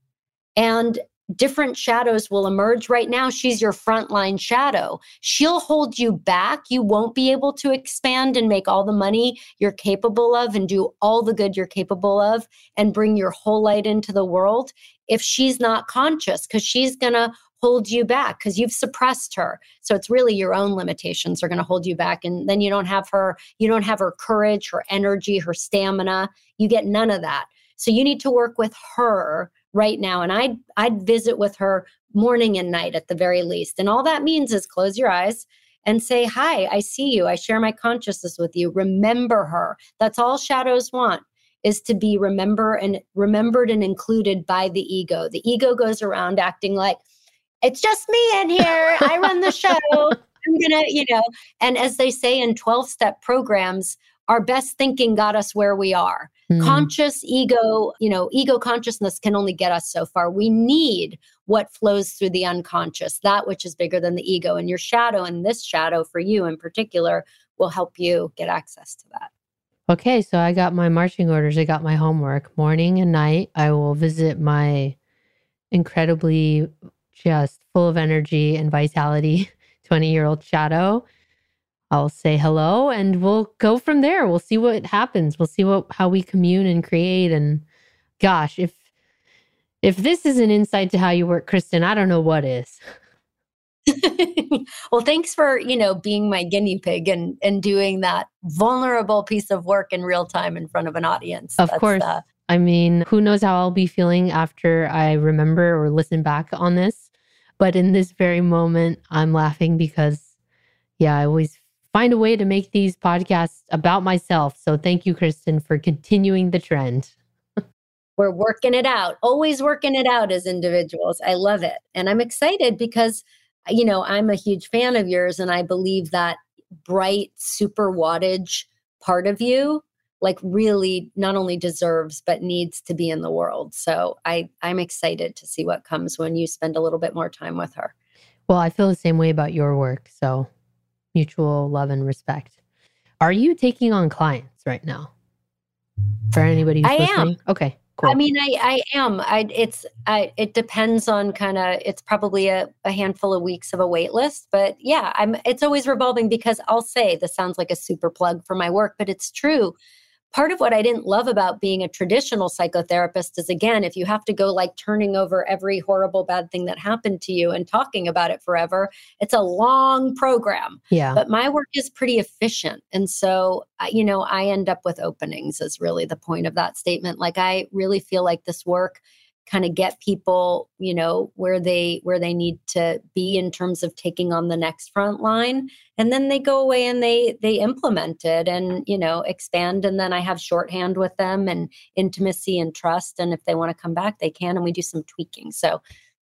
and different shadows will emerge. Right now she's your frontline shadow. She'll hold you back. You won't be able to expand and make all the money you're capable of and do all the good you're capable of and bring your whole light into the world if she's not conscious because she's going to hold you back because you've suppressed her. So it's really your own limitations are going to hold you back and then you don't have her you don't have her courage her energy her stamina. You get none of that. So you need to work with her right now and i'd i'd visit with her morning and night at the very least and all that means is close your eyes and say hi i see you i share my consciousness with you remember her that's all shadows want is to be remember and remembered and included by the ego. The ego goes around acting like it's just me in here. I run the show. I'm gonna, you know, and as they say in 12 step programs, our best thinking got us where we are. Mm. Conscious ego, you know, ego consciousness can only get us so far. We need what flows through the unconscious, that which is bigger than the ego. And your shadow, and this shadow for you in particular, will help you get access to that. Okay, so I got my marching orders. I got my homework. Morning and night, I will visit my incredibly just full of energy and vitality 20 year old shadow. I'll say hello and we'll go from there. We'll see what happens. We'll see what how we commune and create. And gosh, if if this is an insight to how you work, Kristan, I don't know what is. well, thanks for, you know, being my guinea pig and and doing that vulnerable piece of work in real time in front of an audience. Of That's, course. uh, I mean, who knows how I'll be feeling after I remember or listen back on this. But in this very moment, I'm laughing because, yeah, I always find a way to make these podcasts about myself. So thank you, Kristan, for continuing the trend. We're working it out, always working it out as individuals. I love it. And I'm excited because, you know, I'm a huge fan of yours and I believe that bright, super wattage part of you like really not only deserves but needs to be in the world. So I I'm excited to see what comes when you spend a little bit more time with her. Well, I feel the same way about your work. So mutual love and respect. Are you taking on clients right now? For anybody who's I am. Okay, cool. I mean, I I am. I it's I it depends on kind of. It's probably a, a handful of weeks of a wait list, but yeah, I'm. It's always revolving because I'll say this sounds like a super plug for my work, but it's true. Part of what I didn't love about being a traditional psychotherapist is again, if you have to go like turning over every horrible bad thing that happened to you and talking about it forever, it's a long program. yeah. But my work is pretty efficient. And so, you know, I end up with openings, is really the point of that statement. Like, I really feel like this work kind of get people you know where they where they need to be in terms of taking on the next front line and then they go away and they they implement it and you know expand and then i have shorthand with them and intimacy and trust and if they want to come back they can and we do some tweaking so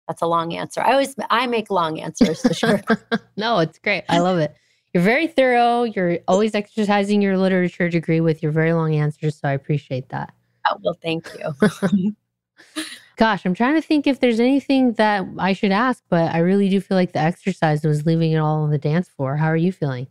that's a long answer i always i make long answers for sure no, it's great. I love it. You're very thorough. You're always exercising your literature degree with your very long answers. So I appreciate that. oh, well thank you Gosh, I'm trying to think if there's anything that I should ask, but I really do feel like the exercise was leaving it all on the dance floor. How are you feeling?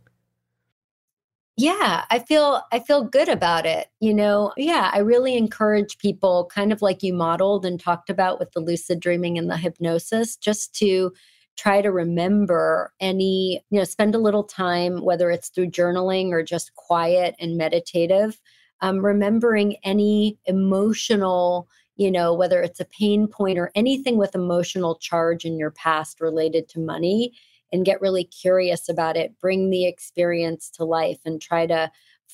yeah i feel i feel good about it you know yeah i really encourage people kind of like you modeled and talked about with the lucid dreaming and the hypnosis just to try to remember any you know spend a little time whether it's through journaling or just quiet and meditative um, remembering any emotional you know whether it's a pain point or anything with emotional charge in your past related to money and get really curious about it, bring the experience to life and try to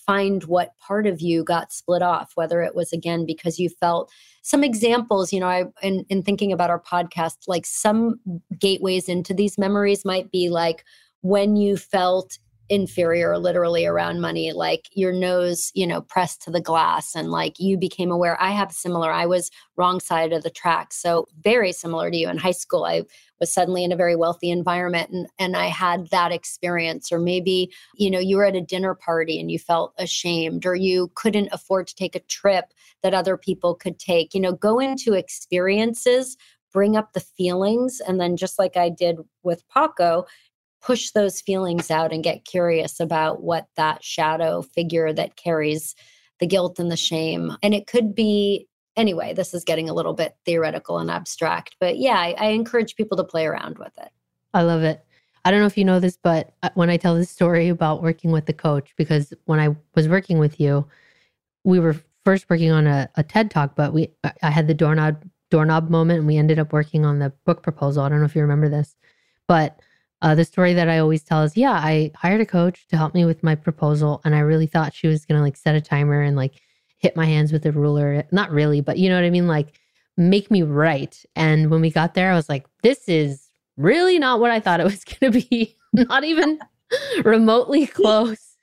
find what part of you got split off, whether it was again because you felt some examples, you know, I in, in thinking about our podcast, like some gateways into these memories might be like when you felt inferior literally around money like your nose you know pressed to the glass and like you became aware. I have similar i was wrong side of the track so very similar to you in high school. I was suddenly in a very wealthy environment and and I had that experience or maybe you know you were at a dinner party and you felt ashamed or you couldn't afford to take a trip that other people could take. You know go into experiences bring up the feelings and then just like I did with Paco push those feelings out and get curious about what that shadow figure that carries the guilt and the shame and it could be anyway, this is getting a little bit theoretical and abstract, but yeah, I, I, encourage people to play around with it. I love it. I don't know if you know this, but uh, when I tell this story about working with the coach, because when I was working with you, we were first working on a, a TED talk, but we I had the doorknob doorknob moment, and we ended up working on the book proposal. I don't know if you remember this, but uh, the story that I always tell is, yeah, I hired a coach to help me with my proposal, and I really thought she was gonna like set a timer and like hit my hands with a ruler. Not really, but you know what I mean? Like make me right. And when we got there, I was like, this is really not what I thought it was going to be. not even remotely close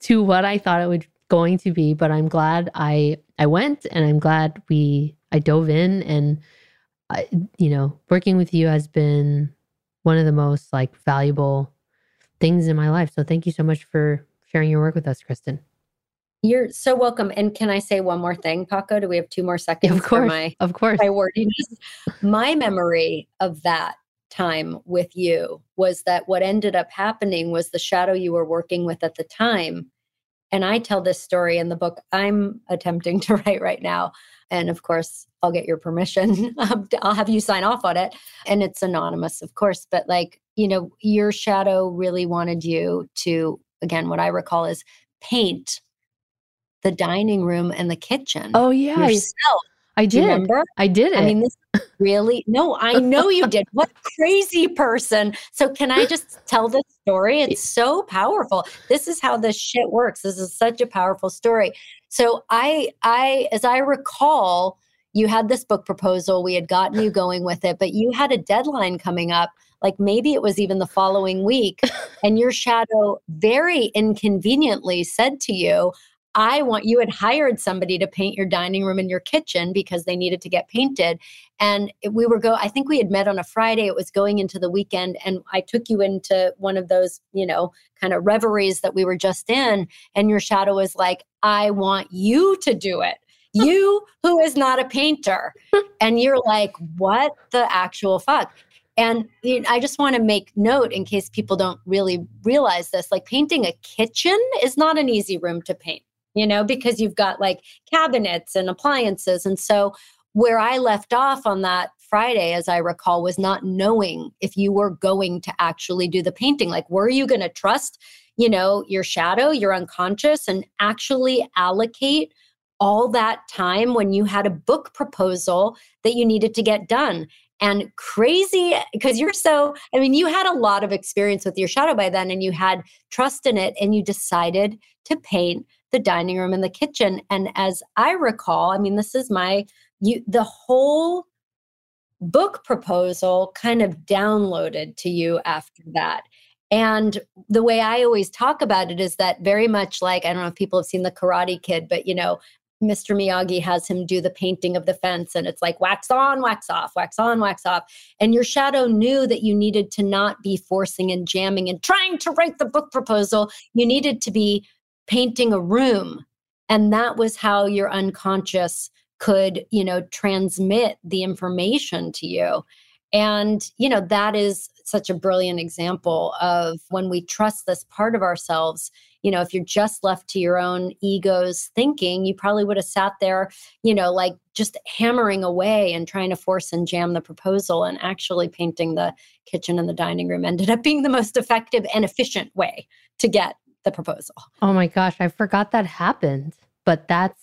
to what I thought it was going to be. But I'm glad I I went, and I'm glad we I dove in, and I, you know, working with you has been one of the most like valuable things in my life. So thank you so much for sharing your work with us, Kristan. You're so welcome. And can I say one more thing, Paco? Do we have two more seconds? Yeah, of course. For my, of course. My wordiness. my memory of that time with you was that what ended up happening was the shadow you were working with at the time. And I tell this story in the book I'm attempting to write right now. And of course, I'll get your permission. Um, I'll have you sign off on it. And it's anonymous, of course. But like, you know, your shadow really wanted you to, again, what I recall is paint the dining room and the kitchen. Oh yeah, yourself. I did. remember? I did it. I mean, this really no. I know you did. What crazy person! So can I just tell this story? It's so powerful. This is how this shit works. This is such a powerful story. So I, I, as I recall, you had this book proposal, we had gotten you going with it, but you had a deadline coming up. Like maybe it was even the following week, and your shadow very inconveniently said to you, I want you had hired somebody to paint your dining room and your kitchen because they needed to get painted. And we were go, I think we had met on a Friday. It was going into the weekend. And I took you into one of those, you know, kind of reveries that we were just in. And your shadow was like, I want you to do it. You who is not a painter. And you're like, what the actual fuck? And I just want to make note in case people don't really realize this like painting a kitchen is not an easy room to paint you know, because you've got like cabinets and appliances. And so, where I left off on that Friday, as I recall, was not knowing if you were going to actually do the painting. Like, were you going to trust, you know, your shadow, your unconscious, and actually allocate all that time when you had a book proposal that you needed to get done? And crazy because you're so, I mean, you had a lot of experience with your shadow by then and you had trust in it and you decided to paint the dining room and the kitchen. And as I recall, I mean, this is my you the whole book proposal kind of downloaded to you after that. And the way I always talk about it is that very much like I don't know if people have seen the Karate Kid, but you know, Mr. Miyagi has him do the painting of the fence, and it's like wax on, wax off, wax on, wax off. And your shadow knew that you needed to not be forcing and jamming and trying to write the book proposal. You needed to be painting a room. And that was how your unconscious could, you know, transmit the information to you. And, you know, that is such a brilliant example of when we trust this part of ourselves. You know, if you're just left to your own ego's thinking, you probably would have sat there, you know, like just hammering away and trying to force and jam the proposal. And actually painting the kitchen and the dining room ended up being the most effective and efficient way to get the proposal. Oh my gosh, I forgot that happened. But that's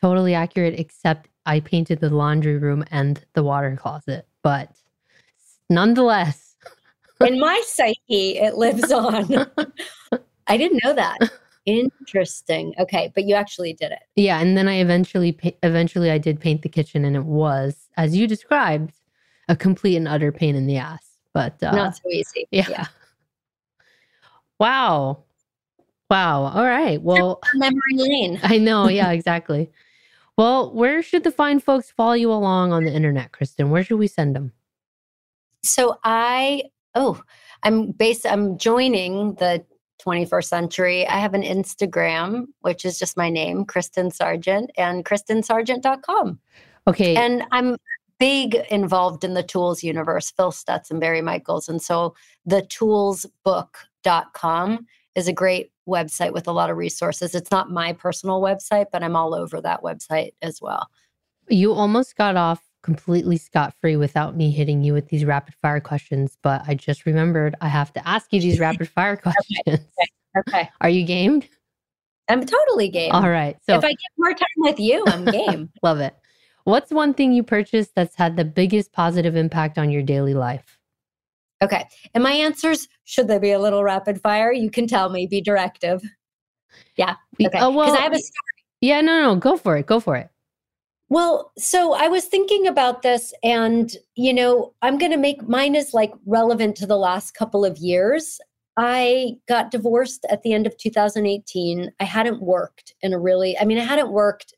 totally accurate, except I painted the laundry room and the water closet. But nonetheless, in my psyche, it lives on. I didn't know that. Interesting. Okay, but you actually did it. Yeah, and then I eventually, pa- eventually, I did paint the kitchen, and it was, as you described, a complete and utter pain in the ass. But uh, not so easy. Yeah. yeah. Wow. Wow. All right. Well, memory lane. I know. Yeah, exactly. well, where should the fine folks follow you along on the internet, Kristan? Where should we send them? So I, oh, I'm based, I'm joining the 21st century. I have an Instagram, which is just my name, Kristan Sargeant, and kristansargeant.com. Okay. And I'm big involved in the tools universe, Phil Stutz and Barry Michels. And so the toolsbook.com is a great website with a lot of resources. It's not my personal website, but I'm all over that website as well. You almost got off completely scot free without me hitting you with these rapid fire questions, but I just remembered I have to ask you these rapid fire questions. okay. okay. Are you game? I'm totally game. All right. So if I get more time with you, I'm game. love it. What's one thing you purchased that's had the biggest positive impact on your daily life? Okay. And my answers, should they be a little rapid fire? You can tell me, be directive. Yeah. Okay. Oh, well, Because I have a story. Yeah, no, no, go for it. Go for it. Well, so I was thinking about this, and you know, I'm going to make mine is like relevant to the last couple of years. I got divorced at the end of 2018. I hadn't worked in a really, I mean, I hadn't worked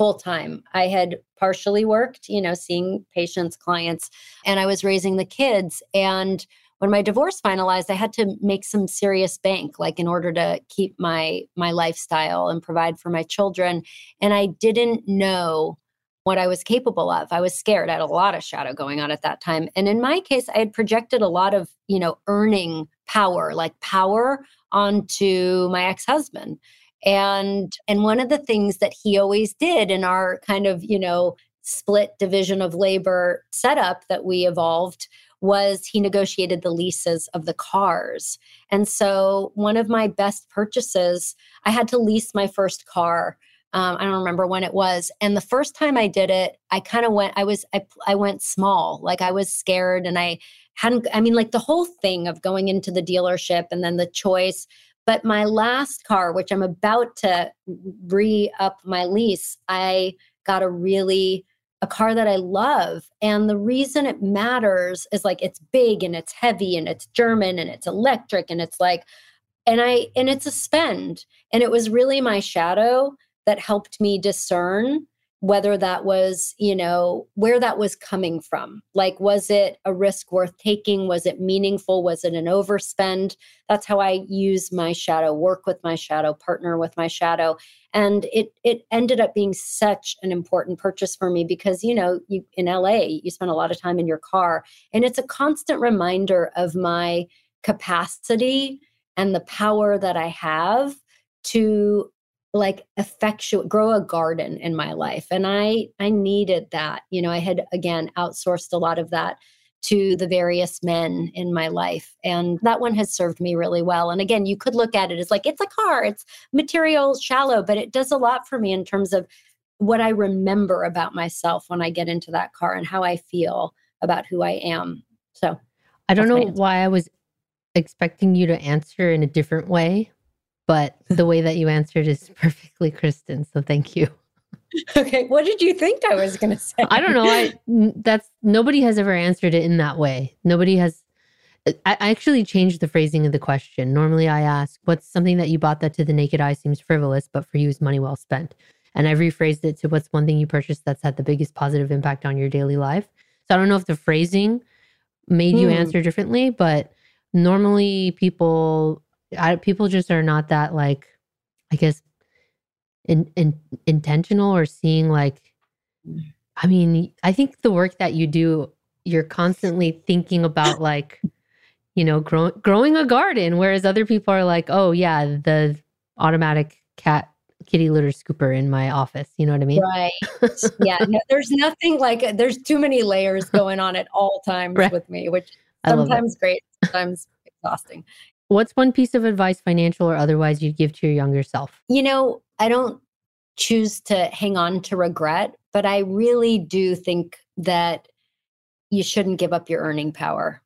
full time. I had partially worked, you know, seeing patients, clients, and I was raising the kids. And when my divorce finalized, I had to make some serious bank, like in order to keep my my lifestyle and provide for my children. And I didn't know what I was capable of. I was scared. I had a lot of shadow going on at that time. And in my case, I had projected a lot of, you know, earning power, like power onto my ex-husband. And and one of the things that he always did in our kind of, you know, split division of labor setup that we evolved was he negotiated the leases of the cars. And so one of my best purchases, I had to lease my first car um, I don't remember when it was. And the first time I did it, I kind of went, I was, I, I went small. Like I was scared and I hadn't, I mean, like the whole thing of going into the dealership and then the choice. But my last car, which I'm about to re up my lease, I got a really a car that I love. And the reason it matters is like it's big and it's heavy and it's German and it's electric and it's like, and I, and it's a spend. And it was really my shadow that helped me discern whether that was, you know, where that was coming from. Like, was it a risk worth taking? Was it meaningful? Was it an overspend? That's how I use my shadow, work with my shadow, partner with my shadow. And it it ended up being such an important purchase for me because, you know, you in LA, you spend a lot of time in your car. And it's a constant reminder of my capacity and the power that I have to like effectuate grow a garden in my life. And i i needed that you know i had again outsourced a lot of that to the various men in my life and that one has served me really well. And again you could look at it as like it's a car it's material shallow but it does a lot for me in terms of what i remember about myself when i get into that car and how i feel about who i am. So I don't know why I was expecting you to answer in a different way, but the way that you answered is perfectly Kristan. So thank you. okay what did you think i was going to say I don't know. I that's nobody has ever answered it in that way. Nobody has. I I actually changed the phrasing of the question. Normally, I ask, "What's something that you bought that to the naked eye seems frivolous, but for you is money well spent?" And I've rephrased it to, "What's one thing you purchased that's had the biggest positive impact on your daily life?" So I don't know if the phrasing made you Hmm. answer differently, but normally people, I, people just are not that like, I guess, in, in intentional or seeing like I mean, I think the work that you do, you're constantly thinking about like, you know, grow, growing a garden, whereas other people are like, oh yeah, the automatic cat kitty litter scooper in my office. You know what I mean? Right. yeah. No, there's nothing like there's too many layers going on at all times Right. with me, which I love it. sometimes great, sometimes exhausting. What's one piece of advice, financial or otherwise, you'd give to your younger self? You know, I don't choose to hang on to regret, but I really do think that you shouldn't give up your earning power.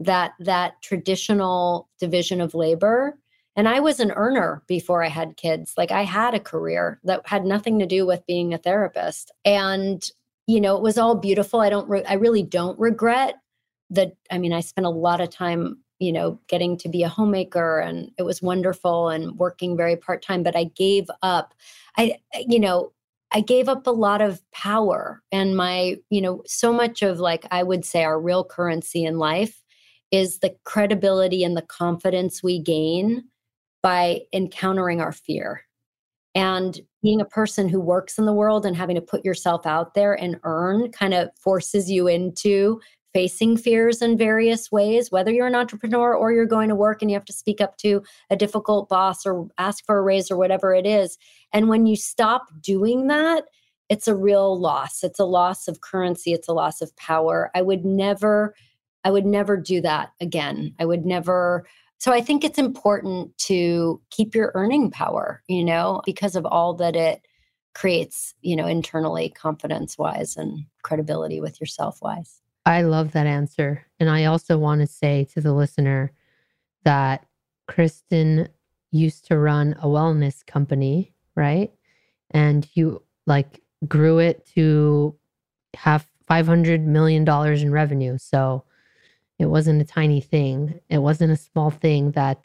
That that traditional division of labor and I was an earner before I had kids. Like I had a career that had nothing to do with being a therapist. And you know, it was all beautiful. I don't re- I really don't regret that I mean, I spent a lot of time you know, getting to be a homemaker and it was wonderful and working very part time, but I gave up. I, you know, I gave up a lot of power and my, you know, so much of like, I would say our real currency in life is the credibility and the confidence we gain by encountering our fear. And being a person who works in the world and having to put yourself out there and earn kind of forces you into facing fears in various ways, whether you're an entrepreneur or you're going to work and you have to speak up to a difficult boss or ask for a raise or whatever it is. And when you stop doing that, it's a real loss. It's a loss of currency, it's a loss of power. I would never I would never do that again. I would never so I think it's important to keep your earning power, you know, because of all that it creates, you know, internally confidence wise and credibility with yourself wise. I love that answer. And I also want to say to the listener that Kristan used to run a wellness company, right? And you like grew it to have $500 million in revenue. So it wasn't a tiny thing. It wasn't a small thing that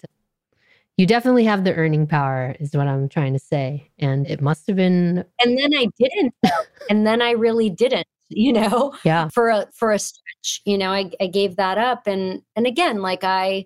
you definitely have the earning power, is what I'm trying to say. And it must have been, And then I didn't and then I really didn't, you know. yeah. for a for a stretch you know I, I gave that up and and again like i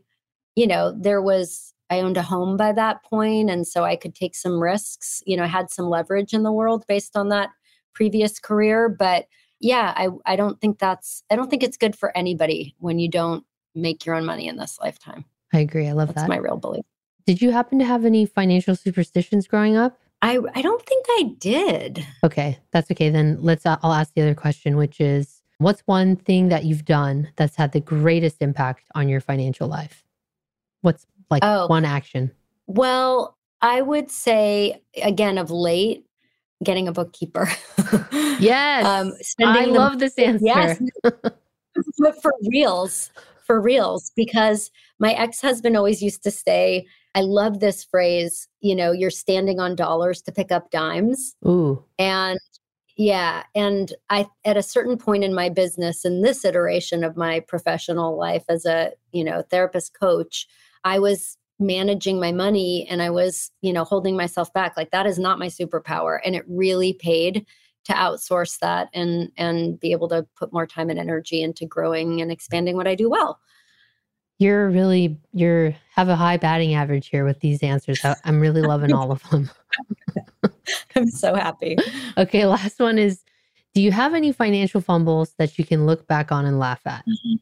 you know there was i owned a home by that point and so i could take some risks you know i had some leverage in the world based on that previous career but yeah i i don't think that's i don't think it's good for anybody when you don't make your own money in this lifetime I agree. I love that's that. my real belief Did you happen to have any financial superstitions growing up? I i don't think i did Okay, that's okay. Then let's. Uh, I'll ask the other question, which is, what's one thing that you've done that's had the greatest impact on your financial life? What's like Oh. one action? Well, I would say again of late, getting a bookkeeper. Yes, um, I the- love this answer. Yes, but for reals, for reals, because my ex husband always used to say, "I love this phrase. You know, you're standing on dollars to pick up dimes." Ooh, And Yeah. And I, at a certain point in my business, in this iteration of my professional life as a, you know, therapist coach, I was managing my money and I was, you know, holding myself back. Like that is not my superpower. And it really paid to outsource that and and be able to put more time and energy into growing and expanding what I do well. You're really you're have a high batting average here with these answers. I, I'm really loving all of them. I'm so happy. Okay, last one is do you have any financial fumbles that you can look back on and laugh at? Mm-hmm.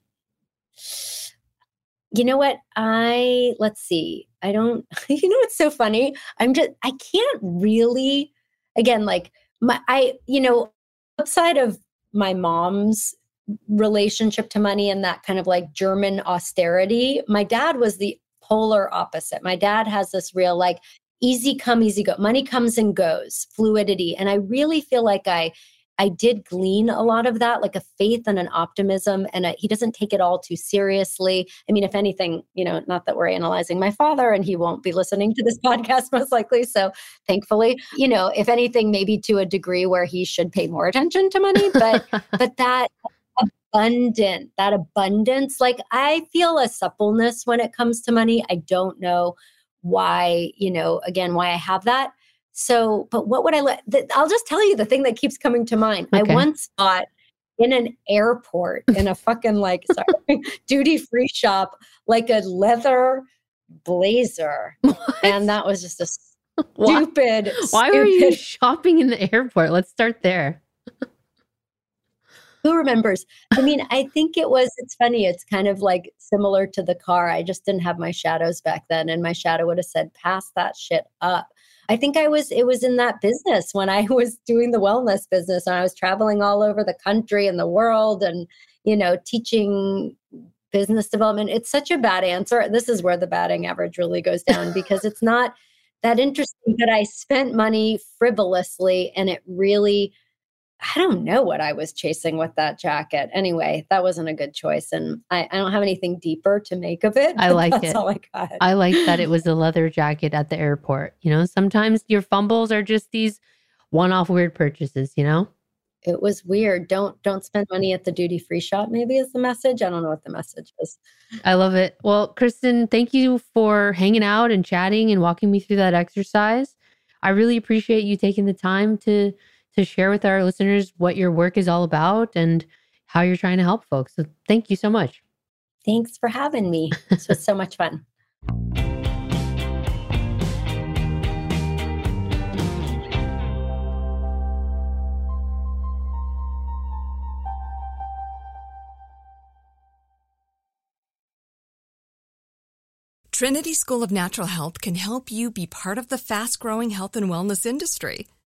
You know what? I let's see. I don't you know what's so funny? I'm just I can't really again like my I you know outside of my mom's relationship to money and that kind of like German austerity, my dad was the polar opposite. My dad has this real like easy come easy go. Money comes and goes, fluidity and I really feel like I I did glean a lot of that, like a faith and an optimism. And a, he doesn't take it all too seriously. I mean, if anything, you know, not that we're analyzing my father and he won't be listening to this podcast most likely. So thankfully, you know, if anything, maybe to a degree where he should pay more attention to money. But, but that abundant, that abundance, like I feel a suppleness when it comes to money. I don't know why, you know, again, why I have that so, but what would I let? Th- I'll just tell you the thing that keeps coming to mind. Okay. I once bought in an airport in a fucking like sorry duty free shop like a leather blazer, and that was just a Why- stupid. Why were you shopping in the airport? Let's start there. Who remembers? I mean, I think it was, it's funny. It's kind of like similar to the car. I just didn't have my shadows back then. And my shadow would have said, pass that shit up. I think I was, it was in that business when I was doing the wellness business and I was traveling all over the country and the world and, you know, teaching business development. It's such a bad answer. This is where the batting average really goes down because it's not that interesting. But I spent money frivolously and it really, I don't know what I was chasing with that jacket. Anyway, that wasn't a good choice. And I, I don't have anything deeper to make of it. I like that's it. all I got. I like that it was a leather jacket at the airport. You know, sometimes your fumbles are just these one off weird purchases, you know? it was weird. Don't don't spend money at the duty free shop, maybe is the message. I don't know what the message is. I love it. Well, Kristan, thank you for hanging out and chatting and walking me through that exercise. I really appreciate you taking the time to to share with our listeners what your work is all about and how you're trying to help folks. So thank you so much. Thanks for having me. This was so much fun. Trinity School of Natural Health can help you be part of the fast growing health and wellness industry.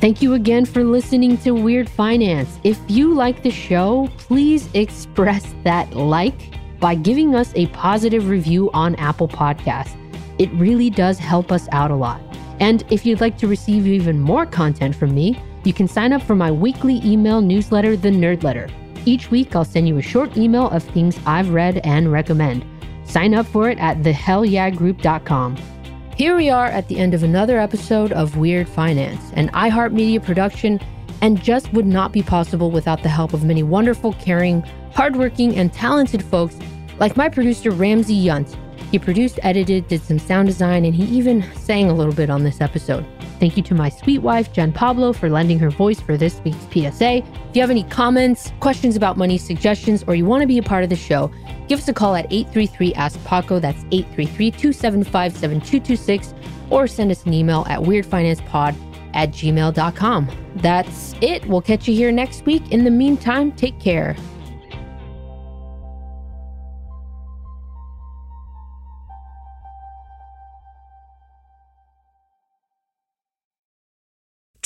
Thank you again for listening to Weird Finance. If you like the show, please express that like by giving us a positive review on Apple Podcasts. It really does help us out a lot. And if you'd like to receive even more content from me, you can sign up for my weekly email newsletter, The Nerdletter. Each week, I'll send you a short email of things I've read and recommend. Sign up for it at thehellyeahgroup.com. Here we are at the end of another episode of Weird Finance, an iHeartMedia production, and just would not be possible without the help of many wonderful, caring, hardworking, and talented folks like my producer Ramsey Yunt. He produced, edited, did some sound design, and he even sang a little bit on this episode. Thank you to my sweet wife, Jen Pablo, for lending her voice for this week's PSA. If you have any comments, questions about money, suggestions, or you want to be a part of the show, give us a call at 833 Ask Paco. That's 833 275 7226. Or send us an email at weirdfinancepod at gmail.com. That's it. We'll catch you here next week. In the meantime, take care.